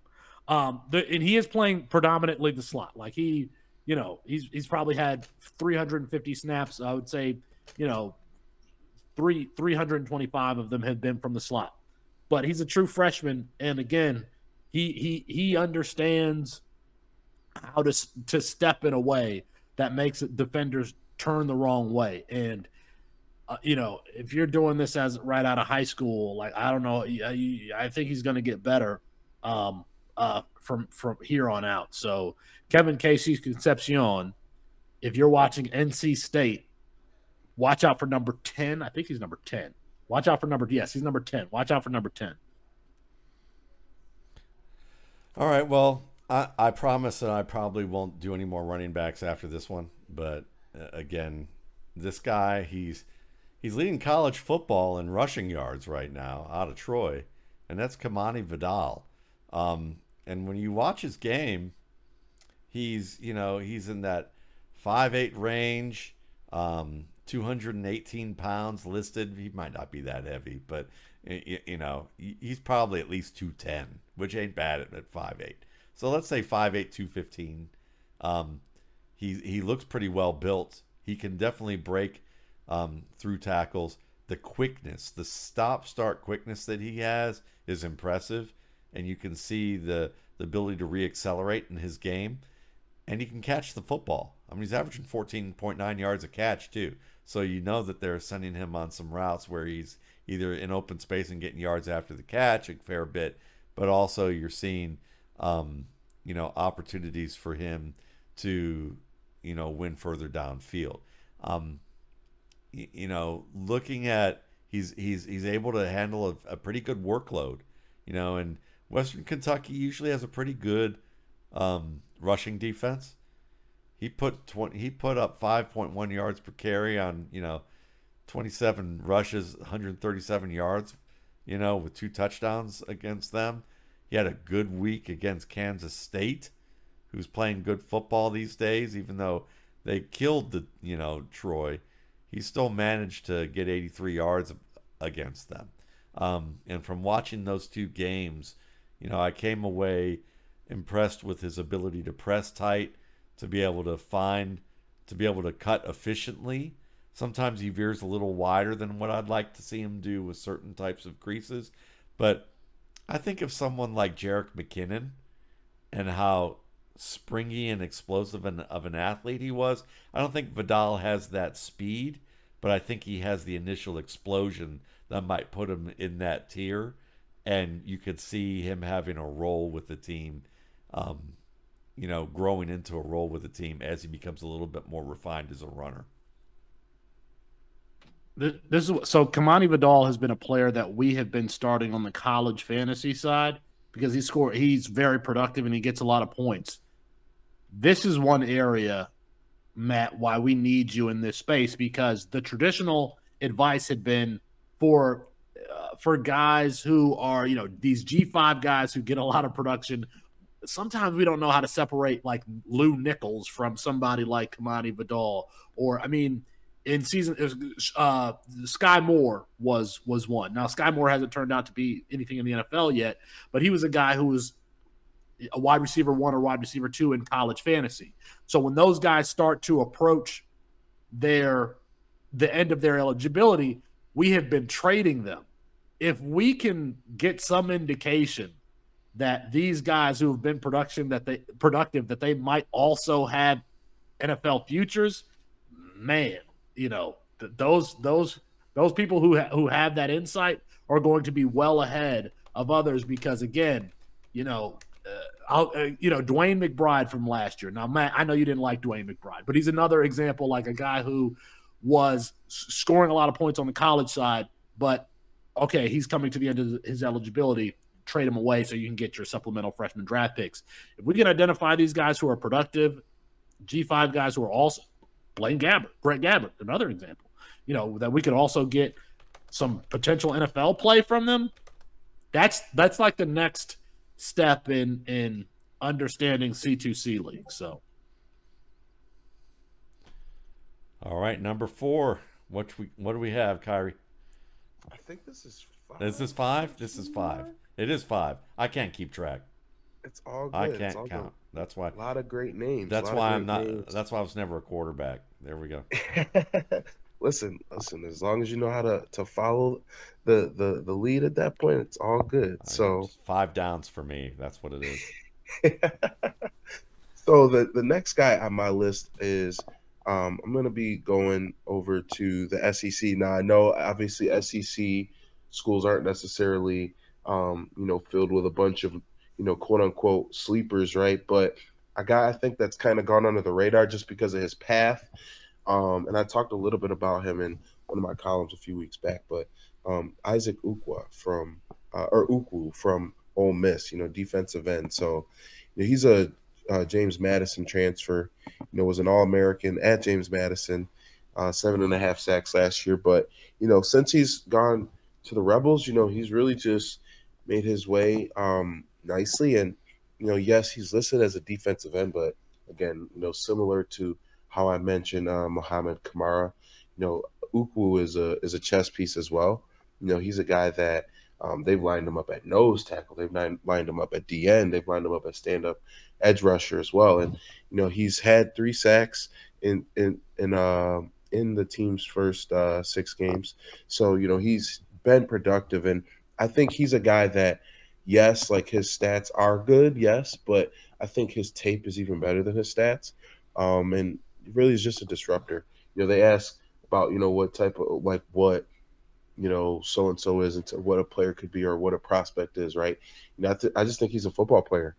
Um, the, and he is playing predominantly the slot. Like he, you know, he's he's probably had 350 snaps. I would say you know, three 325 of them have been from the slot. But he's a true freshman, and again, he he he understands how to to step in a way that makes defenders turn the wrong way. And uh, you know, if you're doing this as right out of high school, like I don't know, I, I think he's going to get better um, uh, from from here on out. So Kevin KC Concepcion, if you're watching NC State, Watch out for number 10. I think he's number 10. Watch out for number yes, he's number 10. Watch out for number 10. All right, well, I, I promise that I probably won't do any more running backs after this one, but uh, again, this guy, he's he's leading college football in rushing yards right now out of Troy, and that's Kamani Vidal. Um, and when you watch his game, he's you know he's in that five eight range. Um, 218 pounds listed. He might not be that heavy, but you know, he's probably at least 210, which ain't bad at, at 5'8. So let's say 5'8, 215. Um, he, he looks pretty well built. He can definitely break um, through tackles. The quickness, the stop start quickness that he has is impressive. And you can see the, the ability to reaccelerate in his game. And he can catch the football. I mean, he's averaging 14.9 yards a catch, too. So you know that they're sending him on some routes where he's either in open space and getting yards after the catch a fair bit, but also you're seeing, um, you know, opportunities for him to, you know, win further downfield. Um, you, you know, looking at he's he's he's able to handle a, a pretty good workload, you know, and Western Kentucky usually has a pretty good um, rushing defense. He put 20, he put up 5.1 yards per carry on, you know, 27 rushes, 137 yards, you know, with two touchdowns against them. He had a good week against Kansas State, who's playing good football these days, even though they killed the, you know, Troy. He still managed to get 83 yards against them. Um, and from watching those two games, you know, I came away impressed with his ability to press tight to be able to find, to be able to cut efficiently. Sometimes he veers a little wider than what I'd like to see him do with certain types of creases. But I think of someone like Jerick McKinnon and how springy and explosive an, of an athlete he was. I don't think Vidal has that speed, but I think he has the initial explosion that might put him in that tier. And you could see him having a role with the team, um, you know, growing into a role with the team as he becomes a little bit more refined as a runner. This is so Kamani Vidal has been a player that we have been starting on the college fantasy side because he score he's very productive and he gets a lot of points. This is one area, Matt, why we need you in this space because the traditional advice had been for uh, for guys who are you know these G5 guys who get a lot of production. Sometimes we don't know how to separate like Lew Nichols from somebody like Kamani Vidal, or I mean in season uh Skyy Moore was was one. Now Skyy Moore hasn't turned out to be anything in the NFL yet, but he was a guy who was a wide receiver one or wide receiver two in college fantasy. So when those guys start to approach their the end of their eligibility, we have been trading them. If we can get some indication that these guys who have been production that they productive that they might also have NFL futures, man, you know, th- those those those people who ha- who have that insight are going to be well ahead of others because again, you know, uh, uh, you know, DeWayne McBride from last year. Now, Matt, I know you didn't like DeWayne McBride, but he's another example, like a guy who was scoring a lot of points on the college side, but okay, he's coming to the end of his eligibility. Trade them away so you can get your supplemental freshman draft picks. If we can identify these guys who are productive, G5 guys who are also Blaine Gabbert, Brett Gabbert, another example. You know that we could also get some potential NFL play from them. That's that's like the next step in in understanding C2C league. So, all right, number four. What we what do we have, Khari? I think this is five. Is this five? This is five. It is five. I can't keep track. It's all good. I can't count. Good. That's why. A lot of great names. That's why I'm not. Names. That's why I was never a quarterback. There we go. listen, listen. As long as you know how to to follow the the the lead at that point, it's all good. So five downs for me. That's what it is. so the the next guy on my list is um, I'm going to be going over to the SEC. Now I know obviously SEC schools aren't necessarily um, you know filled with a bunch of you know, quote unquote sleepers, right? But a guy I think that's kind of gone under the radar just because of his path. Um, and I talked a little bit about him in one of my columns a few weeks back, but um, Isaac Ukwa from uh, or Ukwu from Ole Miss, you know, defensive end. So you know, he's a uh, James Madison transfer. You know, was an All American at James Madison, uh, seven and a half sacks last year. But you know, since he's gone to the Rebels, you know, he's really just made his way. Um, nicely. And you know, yes, he's listed as a defensive end, but again, you know, similar to how I mentioned uh, Mohamed Kamara, you know, Ukwu is a is a chess piece as well. You know, he's a guy that um, they've lined him up at nose tackle, they've lined him up at DN, they've lined him up at stand up edge rusher as well. And you know, he's had three sacks in in in uh, in the team's first uh, six games. So you know, he's been productive, and I think he's a guy that yes, like his stats are good, yes, but I think his tape is even better than his stats. Um, and really is just a disruptor. You know, they ask about, you know, what type of like what, you know, so and so is and what a player could be or what a prospect is, right? You know, I, th- I just think he's a football player.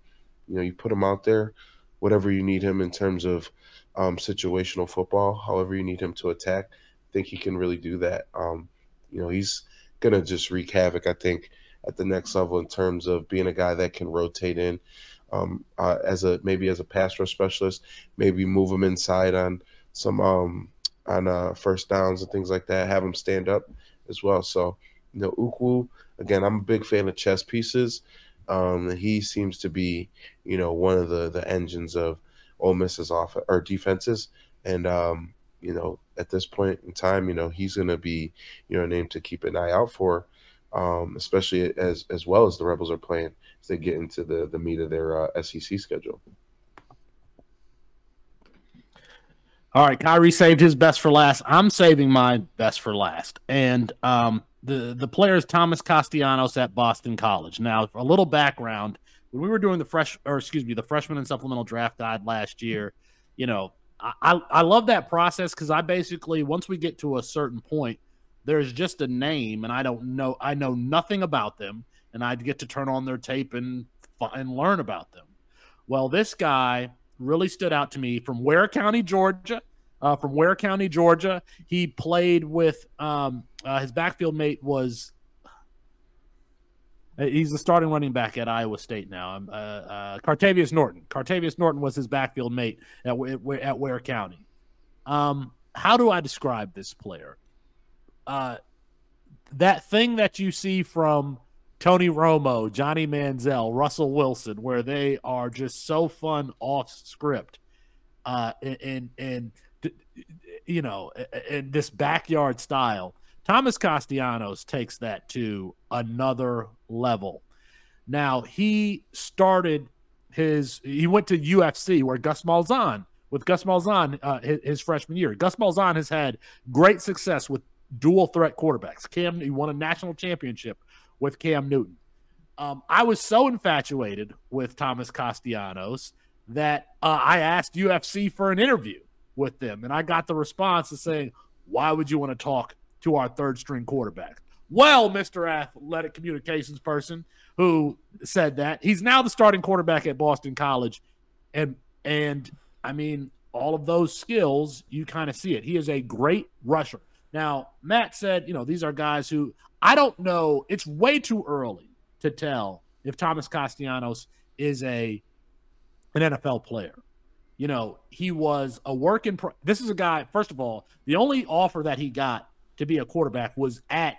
You know, you put him out there, whatever you need him in terms of um, situational football, however you need him to attack, I think he can really do that. Um, you know, he's gonna just wreak havoc. I think at the next level in terms of being a guy that can rotate in um, uh, as a maybe as a pass rush specialist, maybe move him inside on some um, on uh, first downs and things like that. Have him stand up as well. So you know, Ukwu again, I'm a big fan of chess pieces. Um, he seems to be you know one of the the engines of Ole Miss's off or defenses, and um, you know at this point in time, you know he's going to be you know a name to keep an eye out for um, especially as as well as the Rebels are playing as they get into the the meat of their uh, SEC schedule. All right, Khari saved his best for last. I'm saving my best for last. And um, the the player is Thomas Castellanos at Boston College. Now, a little background, when we were doing the fresh or excuse me, the freshman and supplemental draft guide last year, you know, I I love that process because I basically once we get to a certain point, there's just a name and I don't know I know nothing about them, and I get to turn on their tape and and learn about them. Well, this guy really stood out to me from Ware County, Georgia. Uh, from Ware County, Georgia. He played with um, uh, his backfield mate was. Uh, he's the starting running back at Iowa State now. Um, uh, uh, Cartavious Norton. Cartavious Norton was his backfield mate at, at Ware County. Um, how do I describe this player? Uh, that thing that you see from Tony Romo, Johnny Manziel, Russell Wilson, where they are just so fun off script, uh, and and, you know, in this backyard style. Thomas Castellanos takes that to another level. Now he started his he went to UCF where Gus Malzahn with Gus Malzahn uh, his, his, freshman year. Gus Malzahn has had great success with dual threat quarterbacks. Cam he won a national championship with Cam Newton. Um, I was so infatuated with Thomas Castellanos that uh, I asked UCF for an interview with them, and I got the response of saying, "Why would you want to talk to our third string quarterback?" Well, Mr. Athletic Communications person who said that he's now the starting quarterback at Boston College, and and I mean all of those skills you kind of see it. He is a great rusher. Now, Matt said, you know, these are guys who I don't know. It's way too early to tell if Thomas Castellanos is a an NFL player. You know, he was a work in. Pro- this is a guy. First of all, the only offer that he got to be a quarterback was at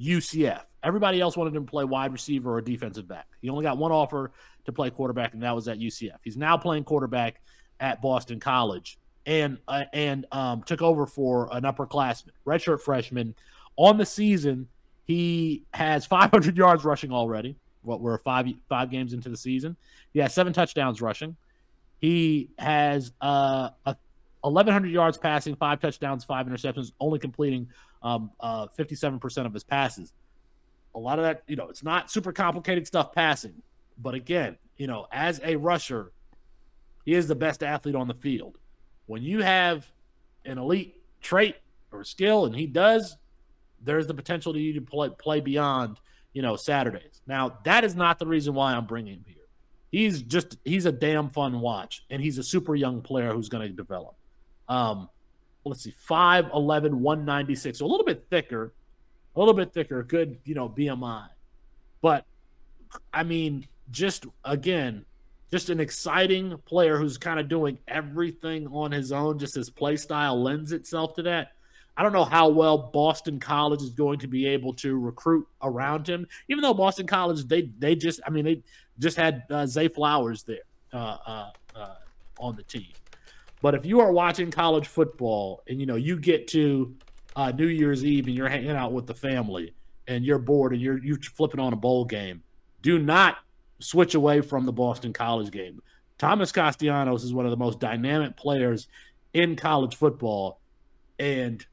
UCF. Everybody else wanted him to play wide receiver or defensive back. He only got one offer to play quarterback, and that was at UCF. He's now playing quarterback at Boston College and uh, and um, took over for an upperclassman, redshirt freshman. On the season, he has 500 yards rushing already. What we're five five games into the season. He has seven touchdowns rushing. He has uh, a 1,100 yards passing, five touchdowns, five interceptions, only completing um, uh, 57% of his passes. A lot of that, you know, it's not super complicated stuff passing, but again, you know, as a rusher, he is the best athlete on the field. When you have an elite trait or skill, and he does, there's the potential to you to play, play beyond, you know, Saturdays. Now, that is not the reason why I'm bringing him here. He's just, he's a damn fun watch, and he's a super young player who's going to develop. Um, let's see, 5'11, 196, so a little bit thicker, a little bit thicker, good, you know, BMI. But, I mean, just again, just an exciting player who's kind of doing everything on his own. Just his play style lends itself to that. I don't know how well Boston College is going to be able to recruit around him. Even though Boston College, they they just, I mean, they just had uh, Zay Flowers there uh, uh, uh, on the team. But if you are watching college football and you know you get to uh, New Year's Eve and you're hanging out with the family and you're bored and you're you flipping on a bowl game, do not switch away from the Boston College game. Thomas Castellanos is one of the most dynamic players in college football. And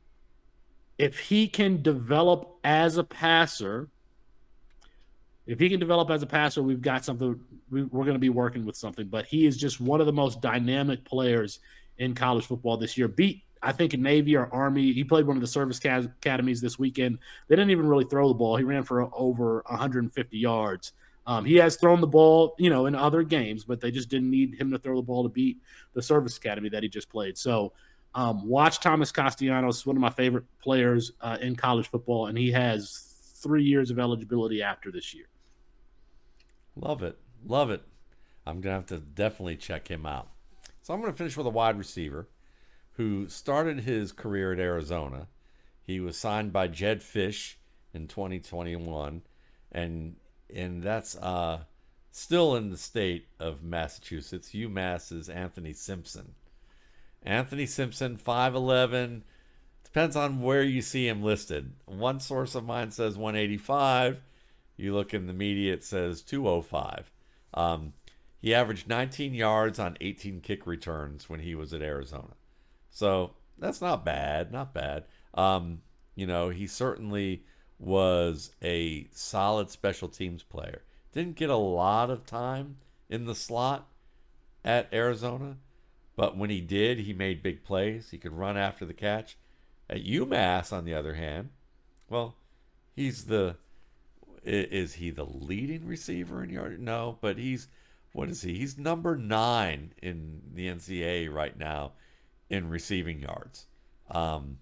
if he can develop as a passer, if he can develop as a passer, we've got something. We, are going to be working with something. But he is just one of the most dynamic players in college football this year. Beat, I think, Navy or Army. He played one of the service academies this weekend. They didn't even really throw the ball. He ran for over 150 yards. Um, he has thrown the ball, you know, in other games, but they just didn't need him to throw the ball to beat the service academy that he just played. So, um, watch Thomas Castellanos, one of my favorite players uh, in college football, and he has three years of eligibility after this year. Love it, love it. I'm gonna have to definitely check him out. So I'm gonna finish with a wide receiver who started his career at Arizona. He was signed by Jedd Fisch in 2021, and and that's uh, still in the state of Massachusetts. UMass's Anthony Simpson. Anthony Simpson, 5'11. Depends on where you see him listed. One source of mine says 185. You look in the media, it says 205. Um, he averaged 19 yards on 18 kick returns when he was at Arizona. So that's not bad, not bad. Um, you know, he certainly was a solid special teams player. Didn't get a lot of time in the slot at Arizona, but when he did, he made big plays. He could run after the catch. At UMass, on the other hand, well, he's the is he the leading receiver in yard? No, but he's what is he? He's number nine in the NCAA right now in receiving yards. Um,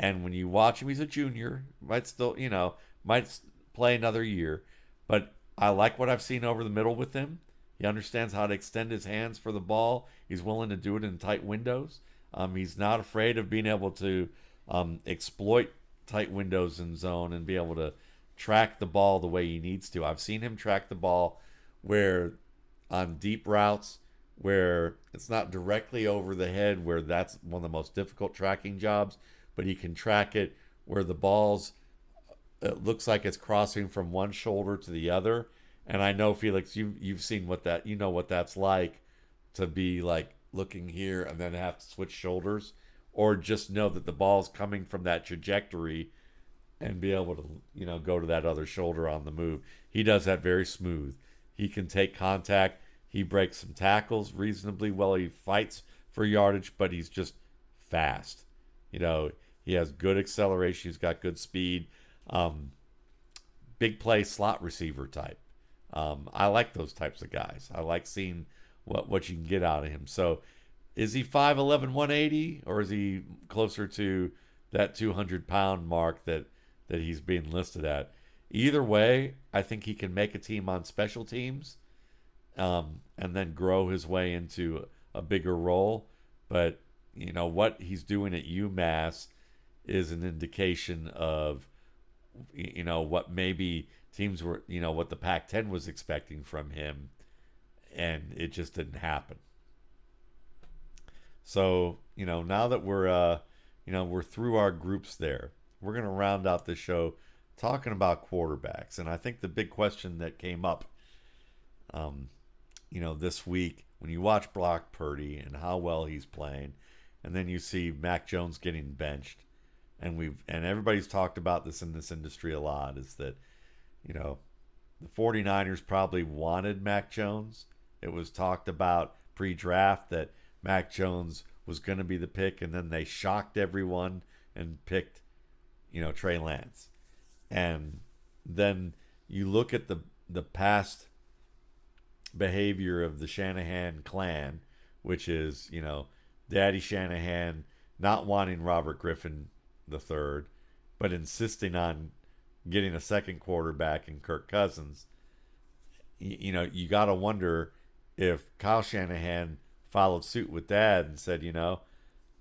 and when you watch him, he's a junior. Might still, you know, might play another year. But I like what I've seen over the middle with him. He understands how to extend his hands for the ball. He's willing to do it in tight windows. Um, he's not afraid of being able to um, exploit tight windows in zone and be able to track the ball the way he needs to. I've seen him track the ball where on deep routes where it's not directly over the head, where that's one of the most difficult tracking jobs, but he can track it where the ball's it looks like it's crossing from one shoulder to the other. And I know Felix, you you've seen what that you know what that's like to be like looking here and then have to switch shoulders, or just know that the ball's coming from that trajectory and be able to you know go to that other shoulder on the move. He does that very smooth. He can take contact. He breaks some tackles reasonably well. He fights for yardage, but he's just fast. You know, he has good acceleration. He's got good speed. Um, big play slot receiver type. Um, I like those types of guys. I like seeing what what you can get out of him. So, is he 5'11", 180, or is he closer to that 200 pound mark that that he's being listed at? Either way, I think he can make a team on special teams, um, and then grow his way into a bigger role. But you know what he's doing at UMass is an indication of you know what maybe teams were you know what the Pac-10 was expecting from him, and it just didn't happen. So you know now that we're uh, you know we're through our groups there, we're gonna round out the show talking about quarterbacks, and I think the big question that came up, um, you know, this week when you watch Brock Purdy and how well he's playing, and then you see Mac Jones getting benched, and we've and everybody's talked about this in this industry a lot, is that, you know, the 49ers probably wanted Mac Jones. It was talked about pre-draft that Mac Jones was going to be the pick, and then they shocked everyone and picked, you know, Trey Lance and then you look at the the past behavior of the Shanahan clan, which is you know Daddy Shanahan not wanting Robert Griffin the third, but insisting on getting a second quarterback in Kirk Cousins. You, you know, you got to wonder if Kyle Shanahan followed suit with Dad and said, you know,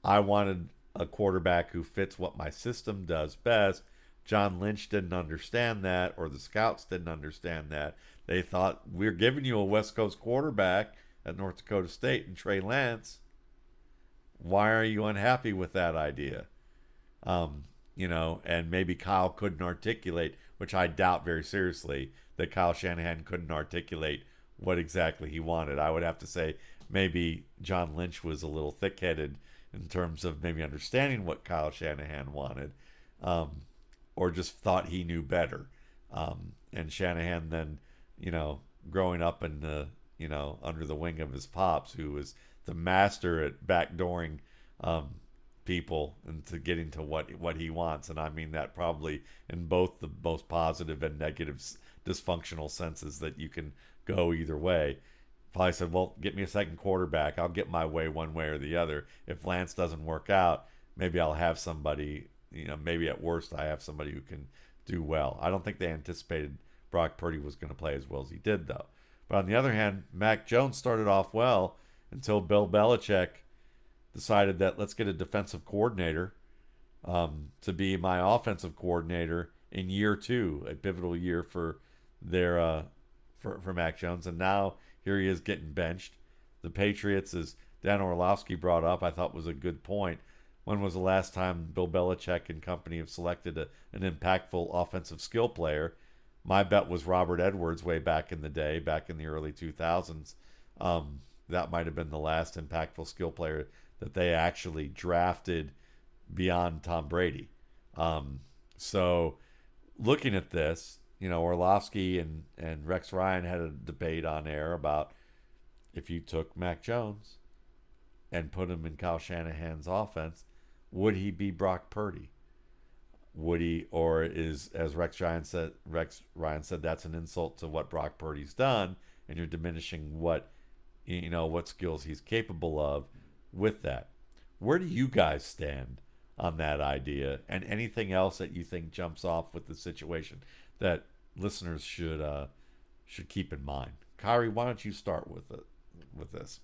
I wanted a quarterback who fits what my system does best John Lynch didn't understand that, or the scouts didn't understand that. They thought we're giving you a West Coast quarterback at North Dakota State and Trey Lance. Why are you unhappy with that idea? Um, you know, and maybe Kyle couldn't articulate, which I doubt very seriously that Kyle Shanahan couldn't articulate what exactly he wanted. I would have to say maybe John Lynch was a little thick headed in terms of maybe understanding what Kyle Shanahan wanted. Um, or just thought he knew better. Um, and Shanahan then, you know, growing up in the, you know, under the wing of his pops, who was the master at backdooring um, people into getting to what what he wants, and I mean that probably in both the most positive and negative dysfunctional senses that you can go either way. Probably said, "Well, get me a second quarterback. I'll get my way one way or the other. If Lance doesn't work out, maybe I'll have somebody you know, maybe at worst I have somebody who can do well. I don't think they anticipated Brock Purdy was going to play as well as he did, though. But on the other hand, Mac Jones started off well until Bill Belichick decided that let's get a defensive coordinator um, to be my offensive coordinator in year two, a pivotal year for their uh, for for Mac Jones, and now here he is getting benched. The Patriots, as Dan Orlovsky brought up, I thought was a good point. When was the last time Bill Belichick and company have selected a, an impactful offensive skill player? My bet was Robert Edwards way back in the day, back in the early 2000s. Um, that might have been the last impactful skill player that they actually drafted beyond Tom Brady. Um, so looking at this, you know, Orlovsky and, and Rex Ryan had a debate on air about if you took Mac Jones and put him in Kyle Shanahan's offense, would he be Brock Purdy? Would he, or is as Rex Ryan said? Rex Ryan said that's an insult to what Brock Purdy's done, and you're diminishing what you know what skills he's capable of with that. Where do you guys stand on that idea, and anything else that you think jumps off with the situation that listeners should uh, should keep in mind? Khari, why don't you start with it with this?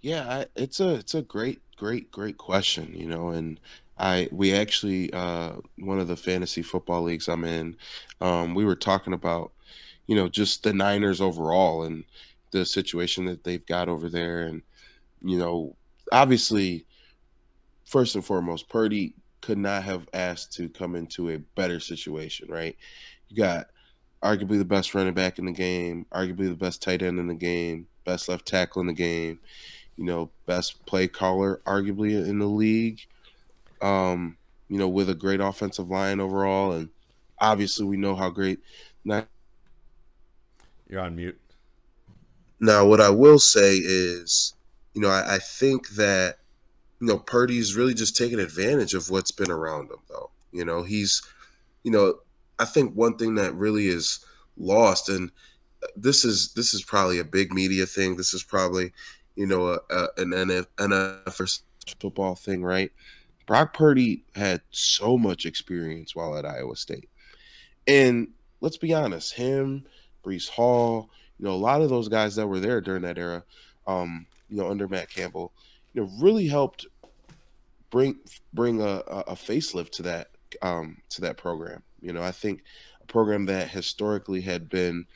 Yeah, I, it's a it's a great great great question, you know, and I we actually uh one of the fantasy football leagues I'm in, um we were talking about, you know, just the Niners overall and the situation that they've got over there and you know, obviously first and foremost, Purdy could not have asked to come into a better situation, right? You got arguably the best running back in the game, arguably the best tight end in the game, best left tackle in the game, you know, best play caller arguably in the league. Um, you know, with a great offensive line overall, and obviously we know how great. Now, You're on mute. now what I will say is, you know, I, I think that you know Purdy's really just taking advantage of what's been around him, though. You know, he's, you know, I think one thing that really is lost, and this is this is probably a big media thing. This is probably, you know, a, a, an NF, NFL football thing, right? Brock Purdy had so much experience while at Iowa State, and let's be honest, him, Breece Hall, you know, a lot of those guys that were there during that era, um, you know, under Matt Campbell, you know, really helped bring bring a, a facelift to that um, to that program. You know, I think a program that historically had been,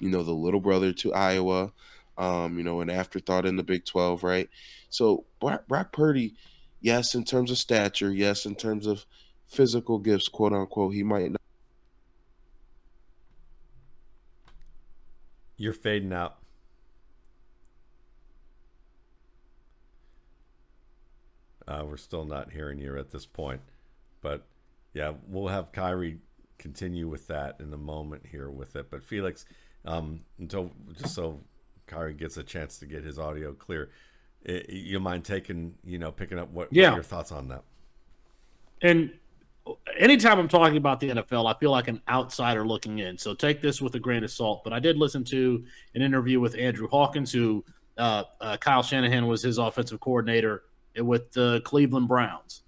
you know, the little brother to Iowa, um, you know, an afterthought in the Big Twelve, right? So Brock, Brock Purdy, yes, in terms of stature, yes, in terms of physical gifts, quote unquote, he might not. You're fading out. Uh, we're still not hearing you at this point, but yeah, we'll have Khari continue with that in a moment here with it. But Felix, um, until just so Khari gets a chance to get his audio clear, i you mind taking you know picking up what, Yeah. what your thoughts on that? And anytime I'm talking about the NFL, I feel like an outsider looking in. So take this with a grain of salt. But I did listen to an interview with Andrew Hawkins, who uh, uh, Kyle Shanahan was his offensive coordinator with the Cleveland Browns.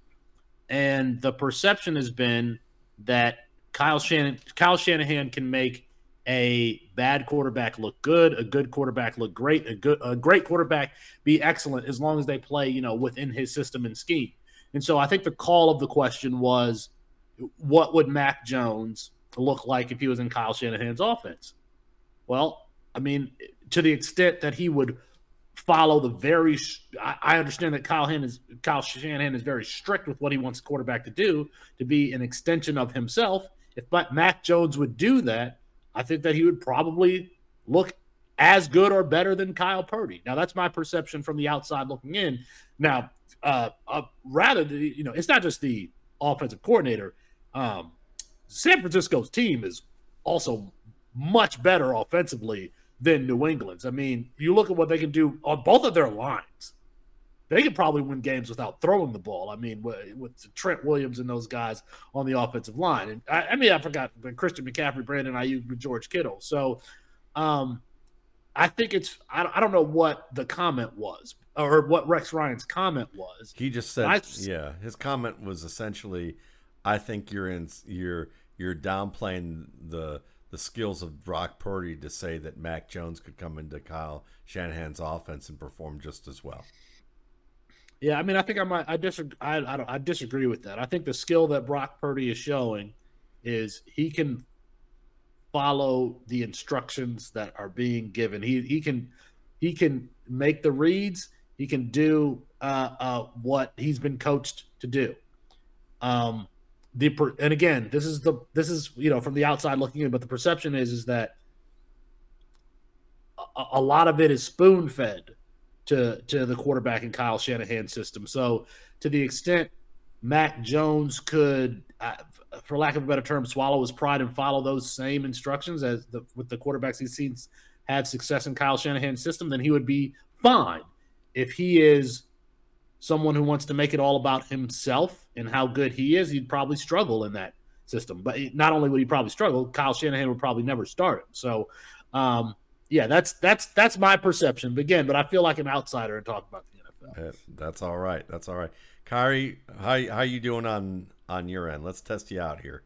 And the perception has been that Kyle Shannon, Kyle Shanahan can make a bad quarterback look good, a good quarterback look great, a good a great quarterback be excellent as long as they play, you know, within his system and scheme. And so I think the call of the question was what would Mac Jones look like if he was in Kyle Shanahan's offense? Well, I mean, to the extent that he would follow the very, I, understand that Kyle, is, Kyle Shanahan is very strict with what he wants the quarterback to do to be an extension of himself. If but Mac Jones would do that, I think that he would probably look as good or better than Kyle Purdy. Now, that's my perception from the outside looking in. Now, uh, uh, rather, the, you know, it's not just the offensive coordinator. Um, San Francisco's team is also much better offensively than New England's. I mean, you look at what they can do on both of their lines. They could probably win games without throwing the ball. I mean, with, with Trent Williams and those guys on the offensive line. And I, I mean, I forgot but Christian McCaffrey, Brandon Aiyuk, George Kittle. So, um, I think it's I, I don't know what the comment was or what Rex Ryan's comment was. He just said, I- yeah. His comment was essentially, "I think you're in you're you're downplaying the the skills of Brock Purdy to say that Mac Jones could come into Kyle Shanahan's offense and perform just as well." Yeah, I mean, I think I might I disagree. I, I don't I disagree with that. I think the skill that Brock Purdy is showing is he can follow the instructions that are being given. He he can he can make the reads. He can do uh, uh, what he's been coached to do. Um, the and again, this is the this is you know from the outside looking in, but the perception is is that a, a lot of it is spoon fed to to the quarterback in Kyle Shanahan's system. So to the extent Mac Jones could, uh, for lack of a better term, swallow his pride and follow those same instructions as the, with the quarterbacks he's seen have success in Kyle Shanahan's system, then he would be fine. If he is someone who wants to make it all about himself and how good he is, he'd probably struggle in that system. But not only would he probably struggle, Kyle Shanahan would probably never start him. So, um, yeah, that's that's that's my perception. But again, but I feel like an outsider and talk about the NFL. That's all right. That's all right. Khari, how how you doing on on your end? Let's test you out here.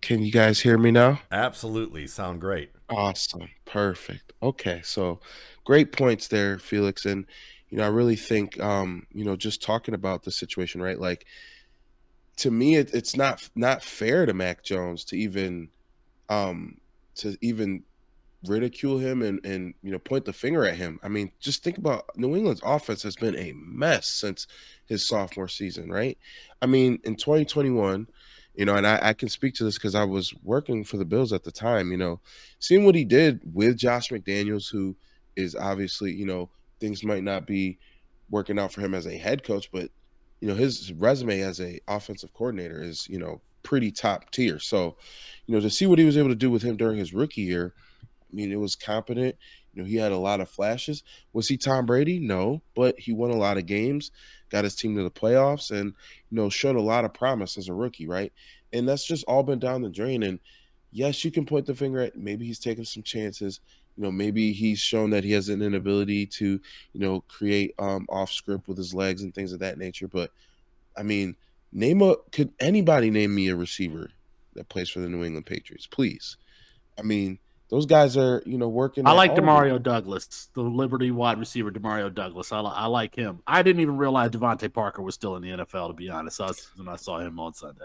Can you guys hear me now? Absolutely. Sound great. Awesome. Perfect. Okay. So great points there, Felix. And, you know, I really think, um, you know, just talking about the situation, right? Like, to me, it, it's not not fair to Mac Jones to even, um, to even ridicule him and and you know point the finger at him. I mean, just think about New England's offense has been a mess since his sophomore season, right? I mean, in 2021, you know, and I, I can speak to this because I was working for the Bills at the time, you know, seeing what he did with Josh McDaniels, who is obviously, you know, things might not be working out for him as a head coach, but you know, his resume as a offensive coordinator is, you know, pretty top tier. So, you know, to see what he was able to do with him during his rookie year, I mean, it was competent. You know, he had a lot of flashes. Was he Tom Brady? No, but he won a lot of games got his team to the playoffs, and you know showed a lot of promise as a rookie, right? And that's just all been down the drain. And yes, you can point the finger at maybe he's taking some chances. You know, maybe he's shown that he has an inability to, you know, create um, off script with his legs and things of that nature. But I mean, name a could anybody name me a receiver that plays for the New England Patriots? Please. I mean, those guys are, you know, working. I like Demario Douglas, the Liberty wide receiver, Demario Douglas. I, I like him. I didn't even realize DeVante Parker was still in the NFL. To be honest, I was, when I saw him on Sunday.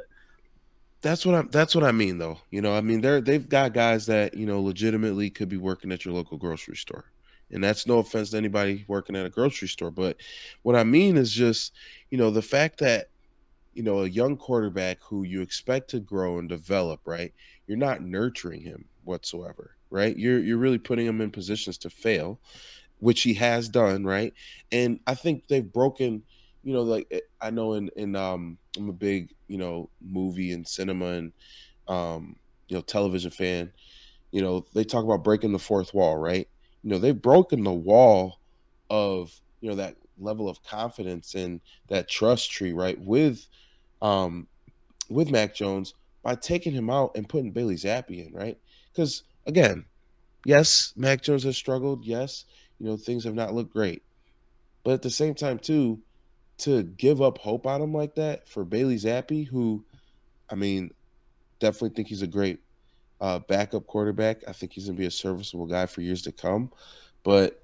That's what I'm. That's what I mean, though. You know, I mean, they're they've got guys that you know legitimately could be working at your local grocery store, and that's no offense to anybody working at a grocery store. But what I mean is just, you know, the fact that you know a young quarterback who you expect to grow and develop, right? You're not nurturing him whatsoever, right? You're you're really putting him in positions to fail, which he has done, right? And I think they've broken, you know, like eh, I know in in um I'm a big, you know, movie and cinema and um, you know, television fan. You know, they talk about breaking the fourth wall, right? You know, they've broken the wall of, you know, that level of confidence and that trust tree, right? With um with Mac Jones by taking him out and putting Bailey Zappe in, right? Because again, yes, Mac Jones has struggled. Yes, you know things have not looked great, but at the same time, too, to give up hope on him like that for Bailey Zappe, who, I mean, definitely think he's a great uh, backup quarterback. I think he's gonna be a serviceable guy for years to come, but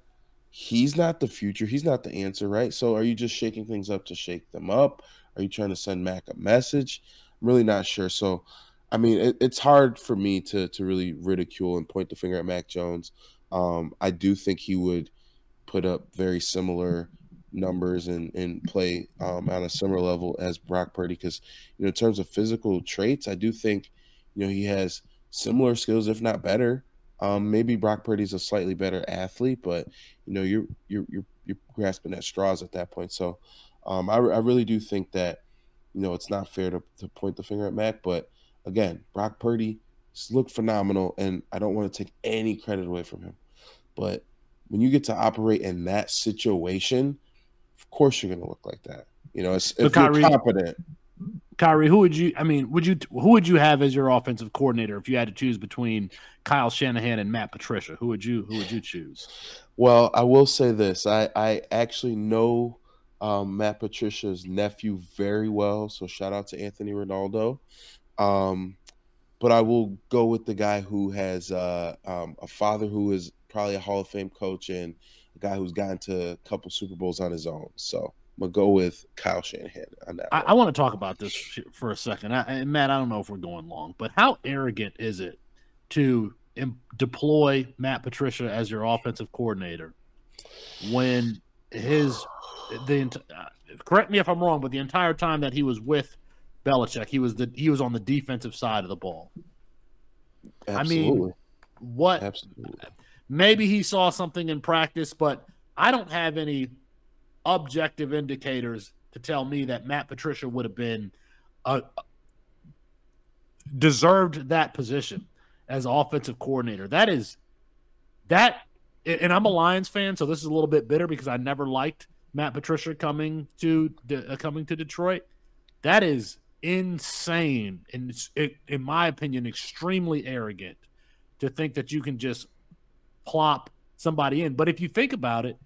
he's not the future. He's not the answer, right? So, are you just shaking things up to shake them up? Are you trying to send Mac a message? I'm really not sure. So, I mean, it, it's hard for me to to really ridicule and point the finger at Mac Jones. Um, I do think he would put up very similar numbers and and play um, on a similar level as Brock Purdy because you know in terms of physical traits, I do think you know he has similar skills, if not better. Um, maybe Brock Purdy's a slightly better athlete, but you know you're you're you're, you're grasping at straws at that point. So um, I, I really do think that you know it's not fair to, to point the finger at Mac, but again, Brock Purdy looked phenomenal, and I don't want to take any credit away from him. But when you get to operate in that situation, of course you're going to look like that. You know, it's if Khari, you're confident. Khari, who would you? I mean, would you? Who would you have as your offensive coordinator if you had to choose between Kyle Shanahan and Matt Patricia? Who would you? Who would you choose? Well, I will say this: I I actually know um, Matt Patricia's nephew very well, so shout out to Anthony Ronaldo. Um, but I will go with the guy who has uh, um, a father who is probably a Hall of Fame coach and a guy who's gotten to a couple Super Bowls on his own. So I'm gonna go with Kyle Shanahan on that. I, I want to talk about this for a second, I, and Matt. I don't know if we're going long, but how arrogant is it to Im- deploy Matt Patricia as your offensive coordinator when his the uh, correct me if I'm wrong, but the entire time that he was with Belichick. He was the he was on the defensive side of the ball. Absolutely. I mean, what? Absolutely. Maybe he saw something in practice, but I don't have any objective indicators to tell me that Matt Patricia would have been uh, deserved that position as offensive coordinator. That is that, and I'm a Lions fan, so this is a little bit bitter because I never liked Matt Patricia coming to uh, coming to Detroit. That is insane, and it, in my opinion, extremely arrogant to think that you can just plop somebody in. But if you think about it,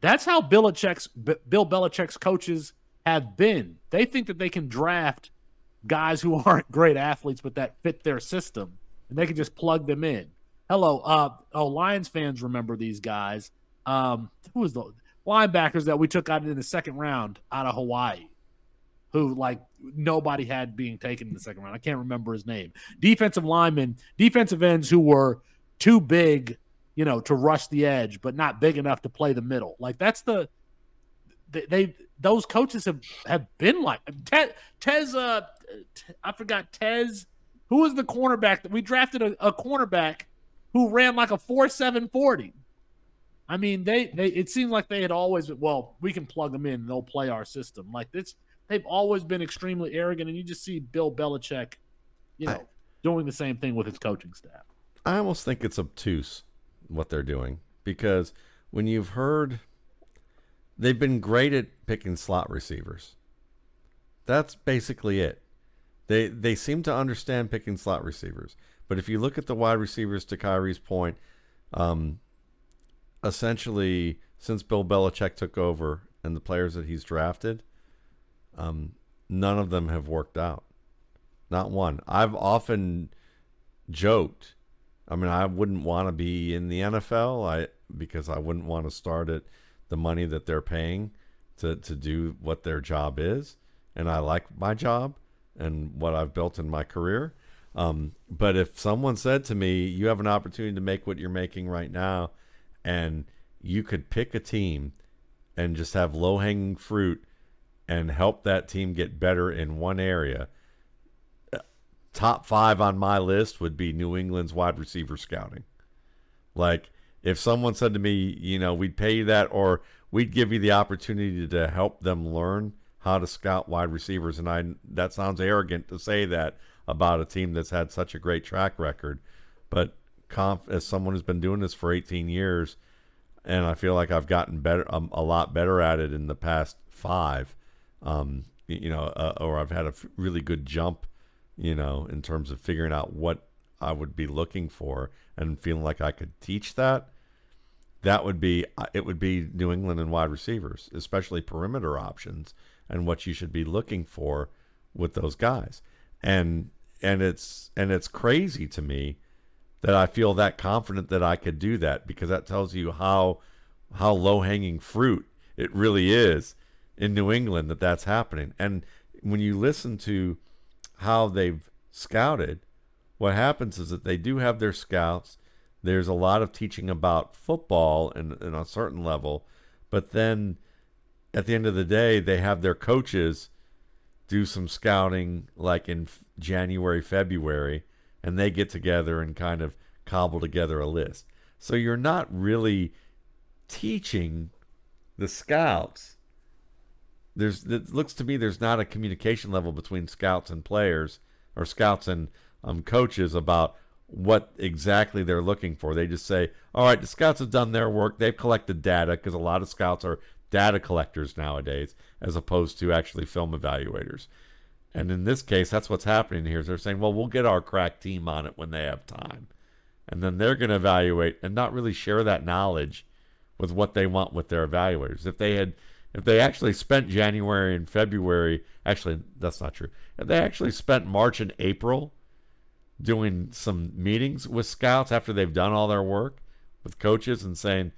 that's how Belichick's Bill Belichick's coaches have been. They think that they can draft guys who aren't great athletes but that fit their system and they can just plug them in. Hello, uh oh Lions fans remember these guys. Um who was the linebackers that we took out in the second round out of Hawaii? Who like nobody had being taken in the second round. I can't remember his name. Defensive linemen, defensive ends who were too big, you know, to rush the edge, but not big enough to play the middle. Like that's the they, they those coaches have have been like Teez. Teez uh, I forgot Teez. Who was the cornerback that we drafted a, a cornerback who ran like a four seven forty? I mean, they they it seemed like they had always well, we can plug them in, they'll play our system. Like this, they've always been extremely arrogant, and you just see Bill Belichick, you know, I, doing the same thing with his coaching staff. I almost think it's obtuse what they're doing because when you've heard they've been great at picking slot receivers. That's basically it. They they seem to understand picking slot receivers. But if you look at the wide receivers, to Khari's point, um, essentially since Bill Belichick took over and the players that he's drafted, um, none of them have worked out. Not one. I've often joked. I mean, I wouldn't want to be in the NFL. I because I wouldn't want to start at the money that they're paying to, to do what their job is. And I like my job and what I've built in my career. Um, but if someone said to me, you have an opportunity to make what you're making right now, and you could pick a team and just have low hanging fruit and help that team get better in one area, top five on my list would be New England's wide receiver scouting. Like, if someone said to me, you know, we'd pay you that or we'd give you the opportunity to help them learn how to scout wide receivers, and I that sounds arrogant to say that about a team that's had such a great track record, but conf, as someone who's been doing this for 18 years, and I feel like I've gotten better, um, a lot better at it in the past five, um, you know, uh, or I've had a f- really good jump, you know, in terms of figuring out what I would be looking for and feeling like I could teach that, that would be uh, it would be New England and wide receivers, especially perimeter options and what you should be looking for with those guys. And and it's and it's crazy to me that I feel that confident that I could do that because that tells you how how low hanging fruit it really is in New England that that's happening. And when you listen to how they've scouted, what happens is that they do have their scouts. There's a lot of teaching about football and, and a certain level, but then at the end of the day, they have their coaches do some scouting like in January, February, and they get together and kind of cobble together a list. So you're not really teaching the scouts. There's it looks to me there's not a communication level between scouts and players or scouts and um, coaches about what exactly they're looking for. They just say, all right, the scouts have done their work. They've collected data because a lot of scouts are data collectors nowadays as opposed to actually film evaluators. And in this case, that's what's happening here. Is they're saying, well, we'll get our crack team on it when they have time. And then they're going to evaluate and not really share that knowledge with what they want with their evaluators. If they had if they actually spent January and February, actually that's not true. If they actually spent March and April doing some meetings with scouts after they've done all their work with coaches and saying,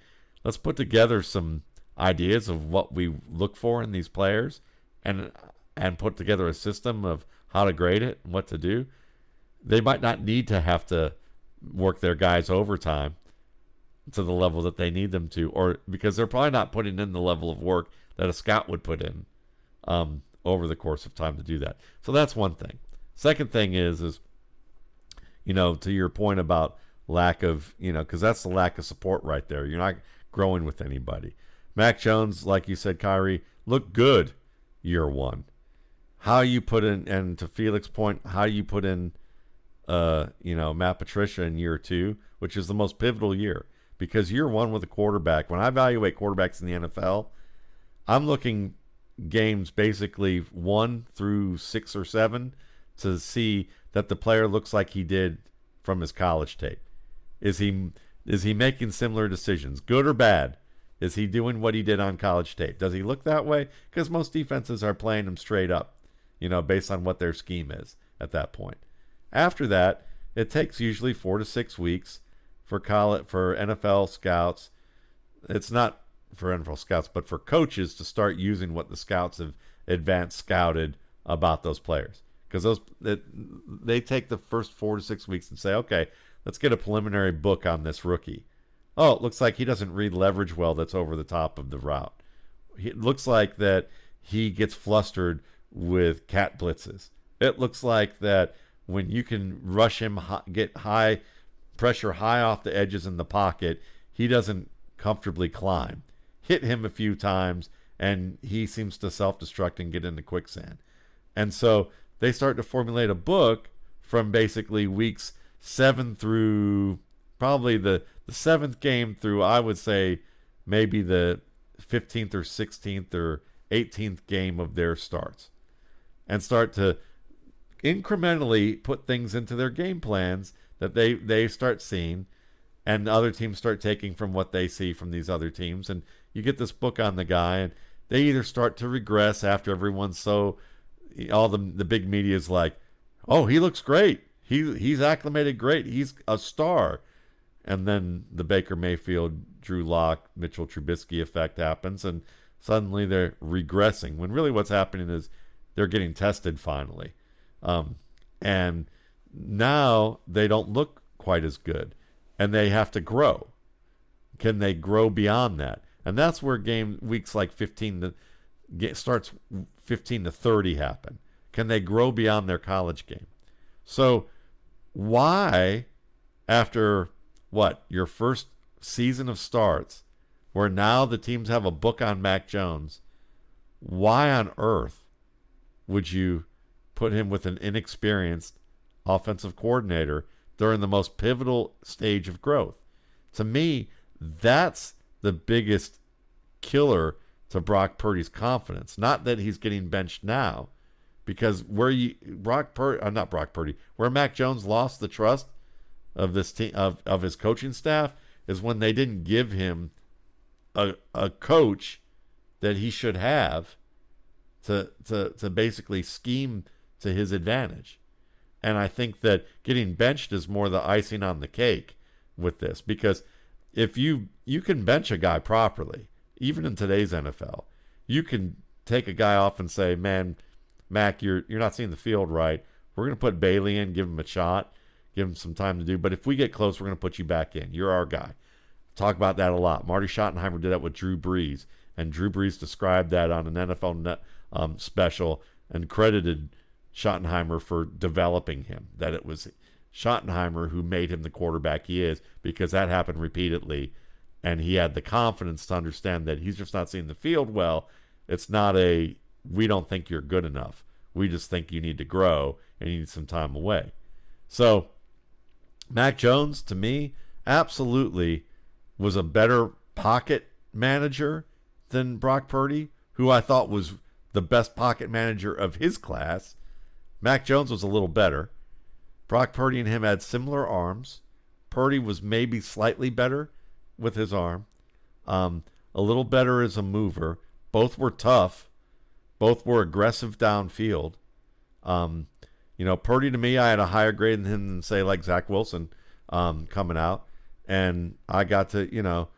let's put together some ideas of what we look for in these players and and put together a system of how to grade it and what to do, they might not need to have to work their guys overtime to the level that they need them to, or because they're probably not putting in the level of work that a scout would put in um, over the course of time to do that. So that's one thing. Second thing is is you know, to your point about lack of, you know, because that's the lack of support right there. You're not growing with anybody. Mac Jones, like you said, Khari, looked good year one. How you put in, and to Felix' point, how you put in, uh, you know, Matt Patricia in year two, which is the most pivotal year because year one with a quarterback. When I evaluate quarterbacks in the NFL, I'm looking games basically one through six or seven to see that the player looks like he did from his college tape. Is he is he making similar decisions, good or bad? Is he doing what he did on college tape? Does he look that way? Because most defenses are playing him straight up, you know, based on what their scheme is at that point. After that, it takes usually four to six weeks for college for NFL scouts. It's not for NFL scouts, but for coaches to start using what the scouts have advanced scouted about those players. Because those it, they take the first four to six weeks and say, okay, let's get a preliminary book on this rookie. Oh, it looks like he doesn't read leverage well. That's over the top of the route. It looks like that he gets flustered with cat blitzes. It looks like that when you can rush him, get high pressure high off the edges in the pocket, he doesn't comfortably climb. Hit him a few times, and he seems to self destruct and get into quicksand. And so they start to formulate a book from basically weeks seven through probably the, the seventh game through, I would say, maybe the 15th or 16th or 18th game of their starts and start to incrementally put things into their game plans that they, they start seeing and other teams start taking from what they see from these other teams. And you get this book on the guy, and they either start to regress after everyone's so all the the big media is like, oh, he looks great. He he's acclimated great. He's a star. And then the Baker Mayfield, Drew Lock, Mitchell Trubisky effect happens, and suddenly they're regressing. When really what's happening is they're getting tested finally, um, and now they don't look quite as good, and they have to grow. Can they grow beyond that? And that's where game weeks like 15 to get, starts 15 to 30 happen. Can they grow beyond their college game? So why, after what, your first season of starts, where now the teams have a book on Mac Jones, why on earth would you put him with an inexperienced offensive coordinator during the most pivotal stage of growth? To me, that's the biggest killer to Brock Purdy's confidence. Not that he's getting benched now, because where you Brock Purdy, uh, not Brock Purdy, where Mac Jones lost the trust of this team of, of his coaching staff is when they didn't give him a a coach that he should have to to to basically scheme to his advantage. And I think that getting benched is more the icing on the cake with this because if you you can bench a guy properly, even in today's NFL, you can take a guy off and say, "Man, Mac, you're you're not seeing the field right. We're going to put Bailey in, give him a shot, give him some time to do. But if we get close, we're going to put you back in. You're our guy." Talk about that a lot. Marty Schottenheimer did that with Drew Brees, and Drew Brees described that on an NFL net, um, special and credited Schottenheimer for developing him. That it was Schottenheimer who made him the quarterback he is because that happened repeatedly. And he had the confidence to understand that he's just not seeing the field well. It's not a, we don't think you're good enough. We just think you need to grow and you need some time away. So, Mac Jones, to me, absolutely was a better pocket manager than Brock Purdy, who I thought was the best pocket manager of his class. Mac Jones was a little better. Brock Purdy and him had similar arms. Purdy was maybe slightly better with his arm, um, a little better as a mover. Both were tough. Both were aggressive downfield. Um, you know, Purdy to me, I had a higher grade than him than say like Zach Wilson um, coming out, and I got to you know,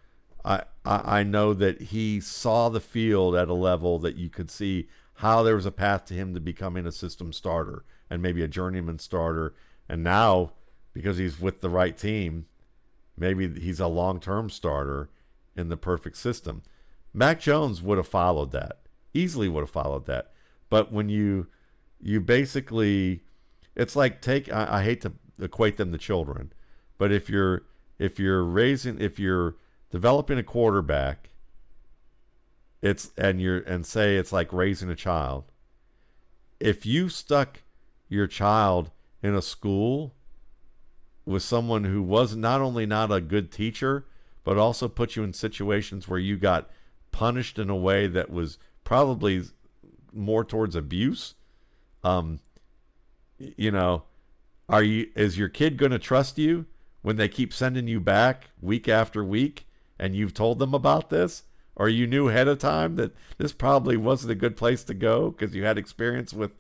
I, I I know that he saw the field at a level that you could see how there was a path to him to becoming a system starter and maybe a journeyman starter and now, because he's with the right team, maybe he's a long term starter in the perfect system. Mac Jones would have followed that, easily would have followed that. But when you you basically it's like take I, I hate to equate them to children, but if you're if you're raising if you're developing a quarterback it's and you're and say it's like raising a child. If you stuck your child in a school with someone who was not only not a good teacher, but also put you in situations where you got punished in a way that was probably more towards abuse. Um, you know, are you is your kid going to trust you when they keep sending you back week after week and you've told them about this? Or you knew ahead of time that this probably wasn't a good place to go because you had experience with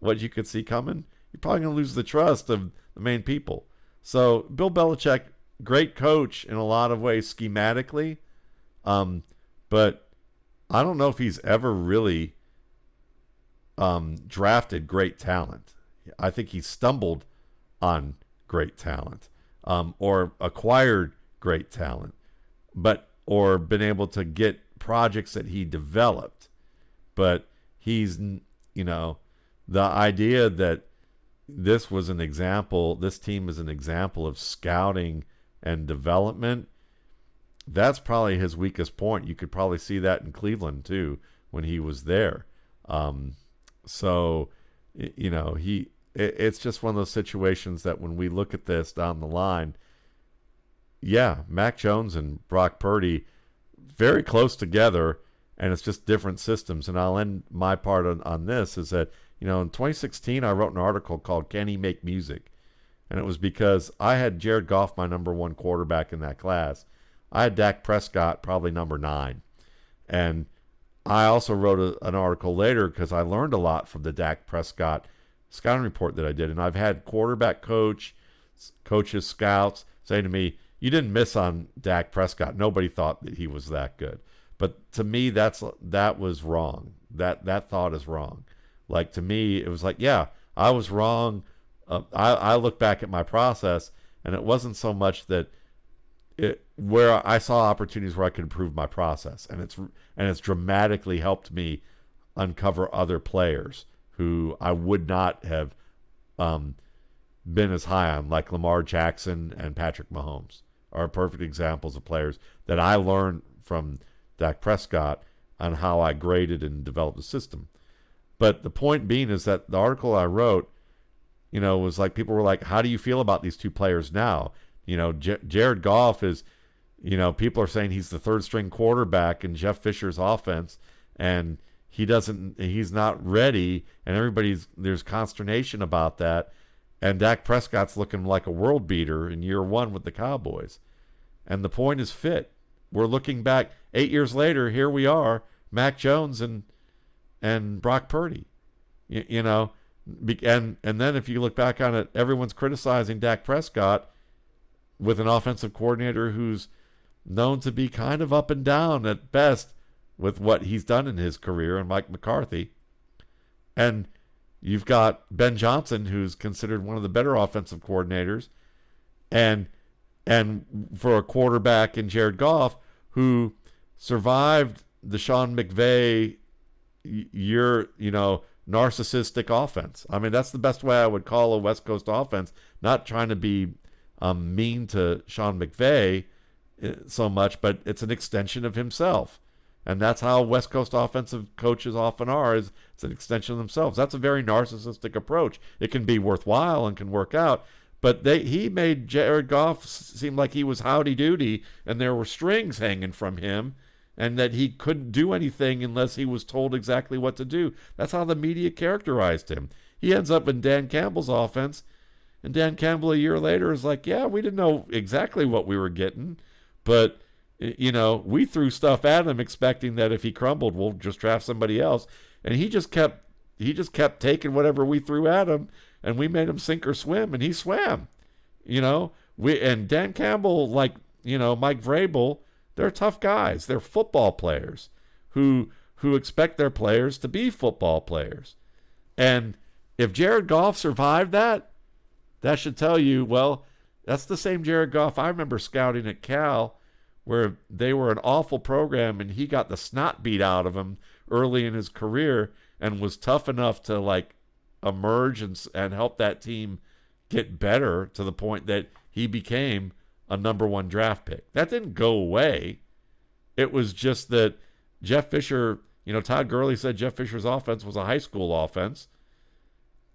what you could see coming? You're probably going to lose the trust of the main people. So Bill Belichick, great coach in a lot of ways schematically, um, but I don't know if he's ever really um, drafted great talent. I think he stumbled on great talent um, or acquired great talent, but or been able to get projects that he developed. But he's, you know, the idea that this was an example, this team is an example of scouting and development. That's probably his weakest point. You could probably see that in Cleveland too when he was there. Um, so, you know, he it's just one of those situations that when we look at this down the line, yeah, Mac Jones and Brock Purdy very close together, and it's just different systems. And I'll end my part on, on this is that you know, in 2016, I wrote an article called Can He Make Music? And it was because I had Jared Goff, my number one quarterback in that class. I had Dak Prescott, probably number nine. And I also wrote a, an article later because I learned a lot from the Dak Prescott scouting report that I did. And I've had quarterback coach, coaches, scouts say to me, You didn't miss on Dak Prescott. Nobody thought that he was that good. But to me, that's that was wrong. That that thought is wrong. Like to me, it was like, yeah, I was wrong. Uh, I, I look back at my process, and it wasn't so much that it where I saw opportunities where I could improve my process, and it's and it's dramatically helped me uncover other players who I would not have um, been as high on, like Lamar Jackson and Patrick Mahomes, are perfect examples of players that I learned from Dak Prescott on how I graded and developed the system. But the point being is that the article I wrote, you know, was like people were like, "How do you feel about these two players now?" You know, J- Jared Goff is, you know, people are saying he's the third string quarterback in Jeff Fisher's offense, and he doesn't, he's not ready, and everybody's there's consternation about that. And Dak Prescott's looking like a world beater in year one with the Cowboys. And the point is fit. We're looking back eight years later. Here we are, Mac Jones and and Brock Purdy. You, you know, and and then if you look back on it, everyone's criticizing Dak Prescott with an offensive coordinator who's known to be kind of up and down at best with what he's done in his career and Mike McCarthy. And you've got Ben Johnson who's considered one of the better offensive coordinators and and for a quarterback in Jared Goff who survived the Sean McVay your you know narcissistic offense. I mean, that's the best way I would call a West Coast offense. Not trying to be um, mean to Sean McVay eh, so much, but it's an extension of himself. And that's how West Coast offensive coaches often are, is it's an extension of themselves. That's a very narcissistic approach. It can be worthwhile and can work out, but they he made Jared Goff seem like he was howdy doody and there were strings hanging from him and that he couldn't do anything unless he was told exactly what to do. That's how the media characterized him. He ends up in Dan Campbell's offense, and Dan Campbell a year later is like, "Yeah, we didn't know exactly what we were getting, but you know, we threw stuff at him expecting that if he crumbled, we'll just draft somebody else." And he just kept he just kept taking whatever we threw at him, and we made him sink or swim, and he swam. You know, we and Dan Campbell, like you know, Mike Vrabel they're tough guys. They're football players who who expect their players to be football players. And if Jared Goff survived that, that should tell you, well, that's the same Jared Goff I remember scouting at Cal, where they were an awful program and he got the snot beat out of him early in his career and was tough enough to like emerge and, and help that team get better to the point that he became a number one draft pick. That didn't go away. It was just that Jeff Fisher, you know, Todd Gurley said Jeff Fisher's offense was a high school offense.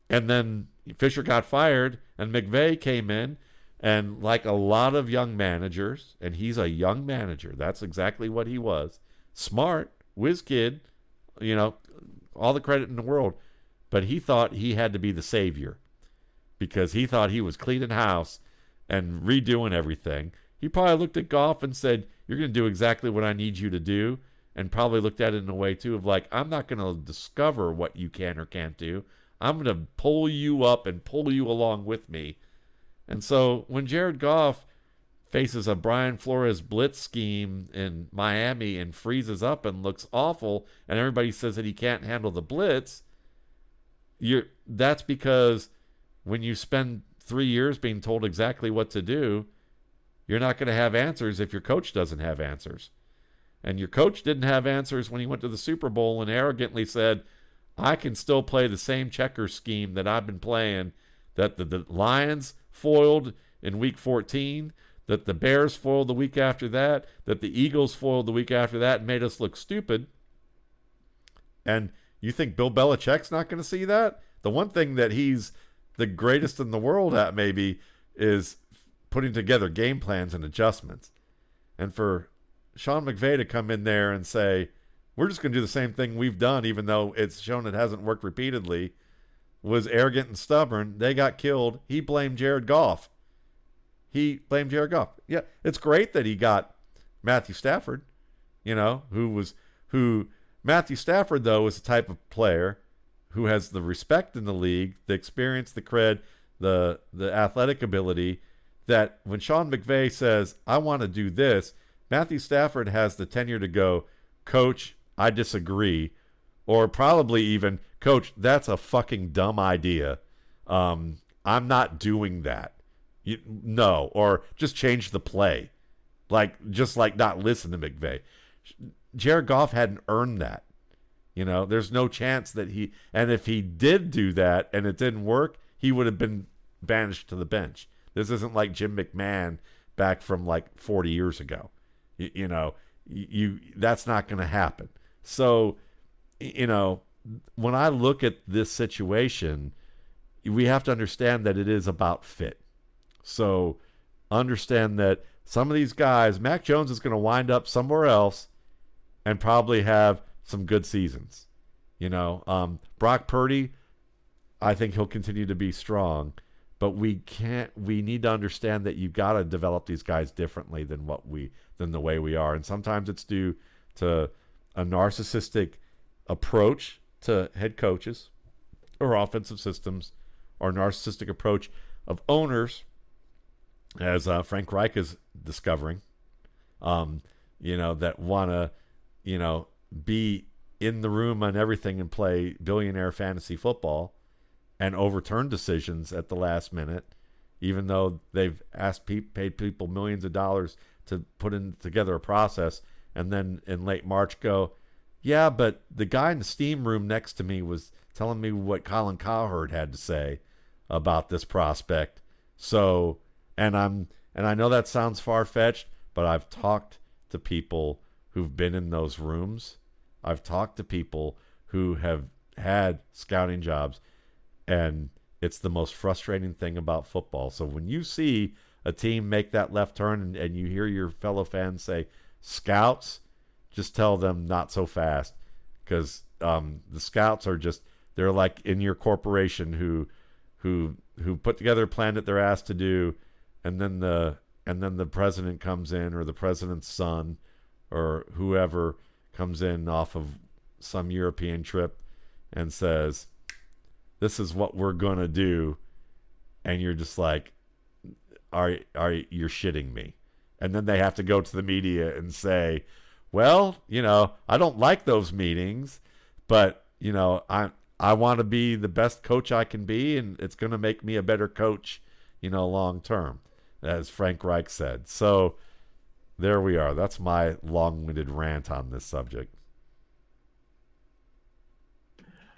And then Fisher got fired and McVay came in and like a lot of young managers, and he's a young manager. That's exactly what he was. Smart, whiz kid, you know, all the credit in the world. But he thought he had to be the savior because he thought he was cleaning house and redoing everything. He probably looked at Goff and said, You're going to do exactly what I need you to do. And probably looked at it in a way, too, of like, I'm not going to discover what you can or can't do. I'm going to pull you up and pull you along with me. And so when Jared Goff faces a Brian Flores blitz scheme in Miami and freezes up and looks awful, and everybody says that he can't handle the blitz, you're that's because when you spend three years being told exactly what to do, you're not going to have answers if your coach doesn't have answers. And your coach didn't have answers when he went to the Super Bowl and arrogantly said, I can still play the same checker scheme that I've been playing, that the, the Lions foiled in week 14, that the Bears foiled the week after that, that the Eagles foiled the week after that and made us look stupid. And you think Bill Belichick's not going to see that? The one thing that he's the greatest in the world at maybe is putting together game plans and adjustments. And for Sean McVay to come in there and say, we're just going to do the same thing we've done, even though it's shown it hasn't worked repeatedly, was arrogant and stubborn. They got killed. He blamed Jared Goff. He blamed Jared Goff. Yeah, it's great that he got Matthew Stafford, you know, who was, who, Matthew Stafford, though, is the type of player who has the respect in the league, the experience, the cred, the the athletic ability that when Sean McVay says, I want to do this, Matthew Stafford has the tenure to go, Coach, I disagree. Or probably even, Coach, that's a fucking dumb idea. Um, I'm not doing that. You, no, or just change the play. Like, just like not listen to McVay. Jared Goff hadn't earned that. You know, there's no chance that he, and if he did do that and it didn't work, he would have been banished to the bench. This isn't like Jim McMahon back from like 40 years ago. You, you know, you, that's not going to happen. So, you know, when I look at this situation, we have to understand that it is about fit. So, understand that some of these guys, Mac Jones is going to wind up somewhere else and probably have some good seasons. You know, um, Brock Purdy, I think he'll continue to be strong, but we can't. We need to understand that you've got to develop these guys differently than what we than the way we are, and sometimes it's due to a narcissistic approach to head coaches or offensive systems, or narcissistic approach of owners, as uh, Frank Reich is discovering. Um, you know that want to, you know, be in the room on everything and play billionaire fantasy football and overturn decisions at the last minute, even though they've asked pe- paid people millions of dollars to put in together a process, and then in late March go, yeah, but the guy in the steam room next to me was telling me what Colin Cowherd had to say about this prospect. So, and I'm and I know that sounds far fetched, but I've talked to people who've been in those rooms I've talked to people who have had scouting jobs, and it's the most frustrating thing about football. So when you see a team make that left turn and, and you hear your fellow fans say, Scouts, just tell them not so fast because um, the scouts are just they're like in your corporation who who who put together a plan that they're asked to do and then the and then the president comes in or the president's son or whoever comes in off of some European trip and says, "This is what we're gonna do," and you're just like, "Are are you're shitting me?" And then they have to go to the media and say, "Well, you know, I don't like those meetings, but you know, I I want to be the best coach I can be, and it's gonna make me a better coach, you know, long term." As Frank Reich said. So there we are. That's my long-winded rant on this subject.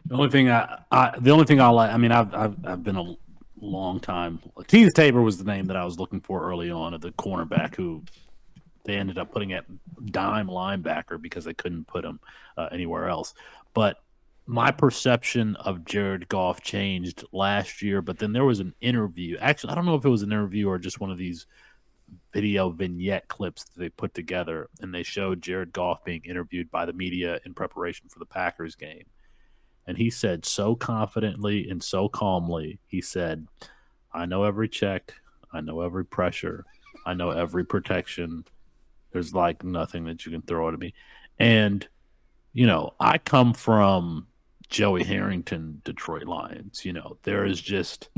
The only thing I, I the only thing I like, I mean, I've, I've, I've been a long time. Teez Tabor was the name that I was looking for early on of the cornerback who they ended up putting at dime linebacker because they couldn't put him uh, anywhere else. But my perception of Jared Goff changed last year. But then there was an interview. Actually, I don't know if it was an interview or just one of these video vignette clips that they put together, and they showed Jared Goff being interviewed by the media in preparation for the Packers game. And he said so confidently and so calmly, he said, I know every check, I know every pressure, I know every protection. There's like nothing that you can throw at me. And, you know, I come from Joey Harrington, Detroit Lions. You know, there is just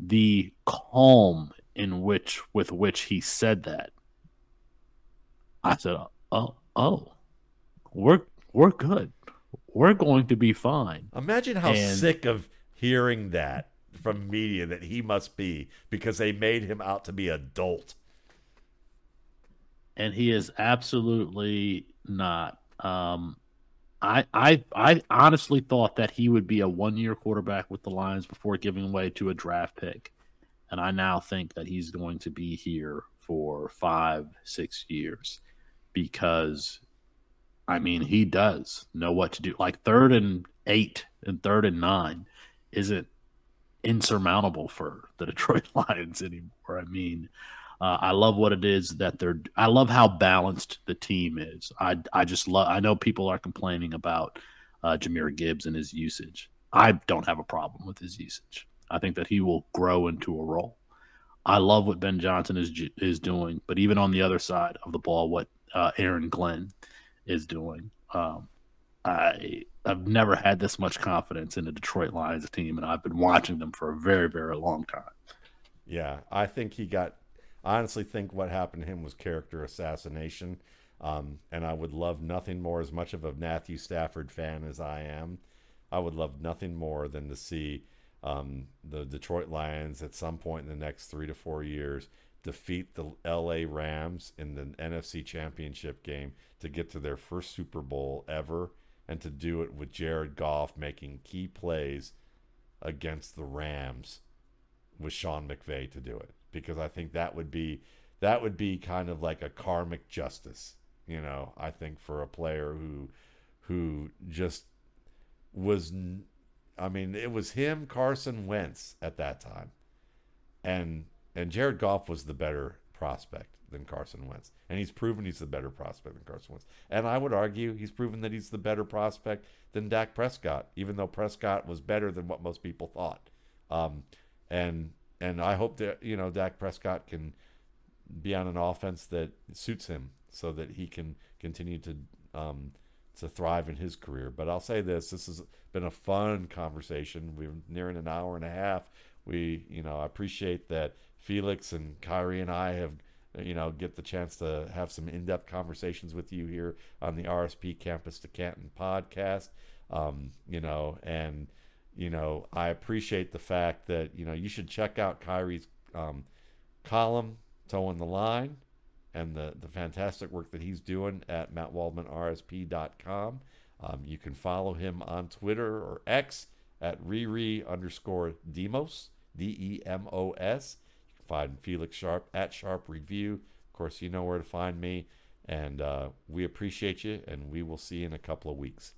the calm in which with which he said that. I said, "Oh, oh, we're we're good. We're going to be fine." Imagine how And- sick of hearing that from media that he must be because they made him out to be a dolt. and he is absolutely not. Um, I I I honestly thought that he would be a one year quarterback with the Lions before giving way to a draft pick, and I now think that he's going to be here for five six years because, I mean, he does know what to do. Like third and eight and third and nine isn't insurmountable for the Detroit Lions anymore. I mean. Uh, I love what it is that they're. I love how balanced the team is. I I just love. I know people are complaining about uh, Jahmyr Gibbs and his usage. I don't have a problem with his usage. I think that he will grow into a role. I love what Ben Johnson is is doing, but even on the other side of the ball, what uh, Aaron Glenn is doing, um, I I've never had this much confidence in the Detroit Lions team, and I've been watching them for a very very long time. Yeah, I think he got. I honestly think what happened to him was character assassination. Um, and I would love nothing more, as much of a Matthew Stafford fan as I am, I would love nothing more than to see um, the Detroit Lions at some point in the next three to four years defeat the LA Rams in the NFC Championship game to get to their first Super Bowl ever and to do it with Jared Goff making key plays against the Rams with Sean McVay to do it because I think that would be that would be kind of like a karmic justice, you know. I think for a player who who just was I mean, it was him, Carson Wentz at that time. And and Jared Goff was the better prospect than Carson Wentz. And he's proven he's the better prospect than Carson Wentz. And I would argue he's proven that he's the better prospect than Dak Prescott, even though Prescott was better than what most people thought. Um, and and I hope that you know Dak Prescott can be on an offense that suits him, so that he can continue to um, to thrive in his career. But I'll say this: this has been a fun conversation. We're nearing an hour and a half. We, you know, I appreciate that Felix and Khari and I have, you know, get the chance to have some in-depth conversations with you here on the RSP Campus to Canton podcast. Um, you know, and you know, I appreciate the fact that you know you should check out Khari's um, column, "Towing the Line," and the the fantastic work that he's doing at mattwaldmanrsp.com. Um, you can follow him on Twitter or X at Riri underscore Demos, D E M O S. You can find Felix Sharpe at Sharp Review. Of course, you know where to find me. And uh, we appreciate you, and we will see you in a couple of weeks.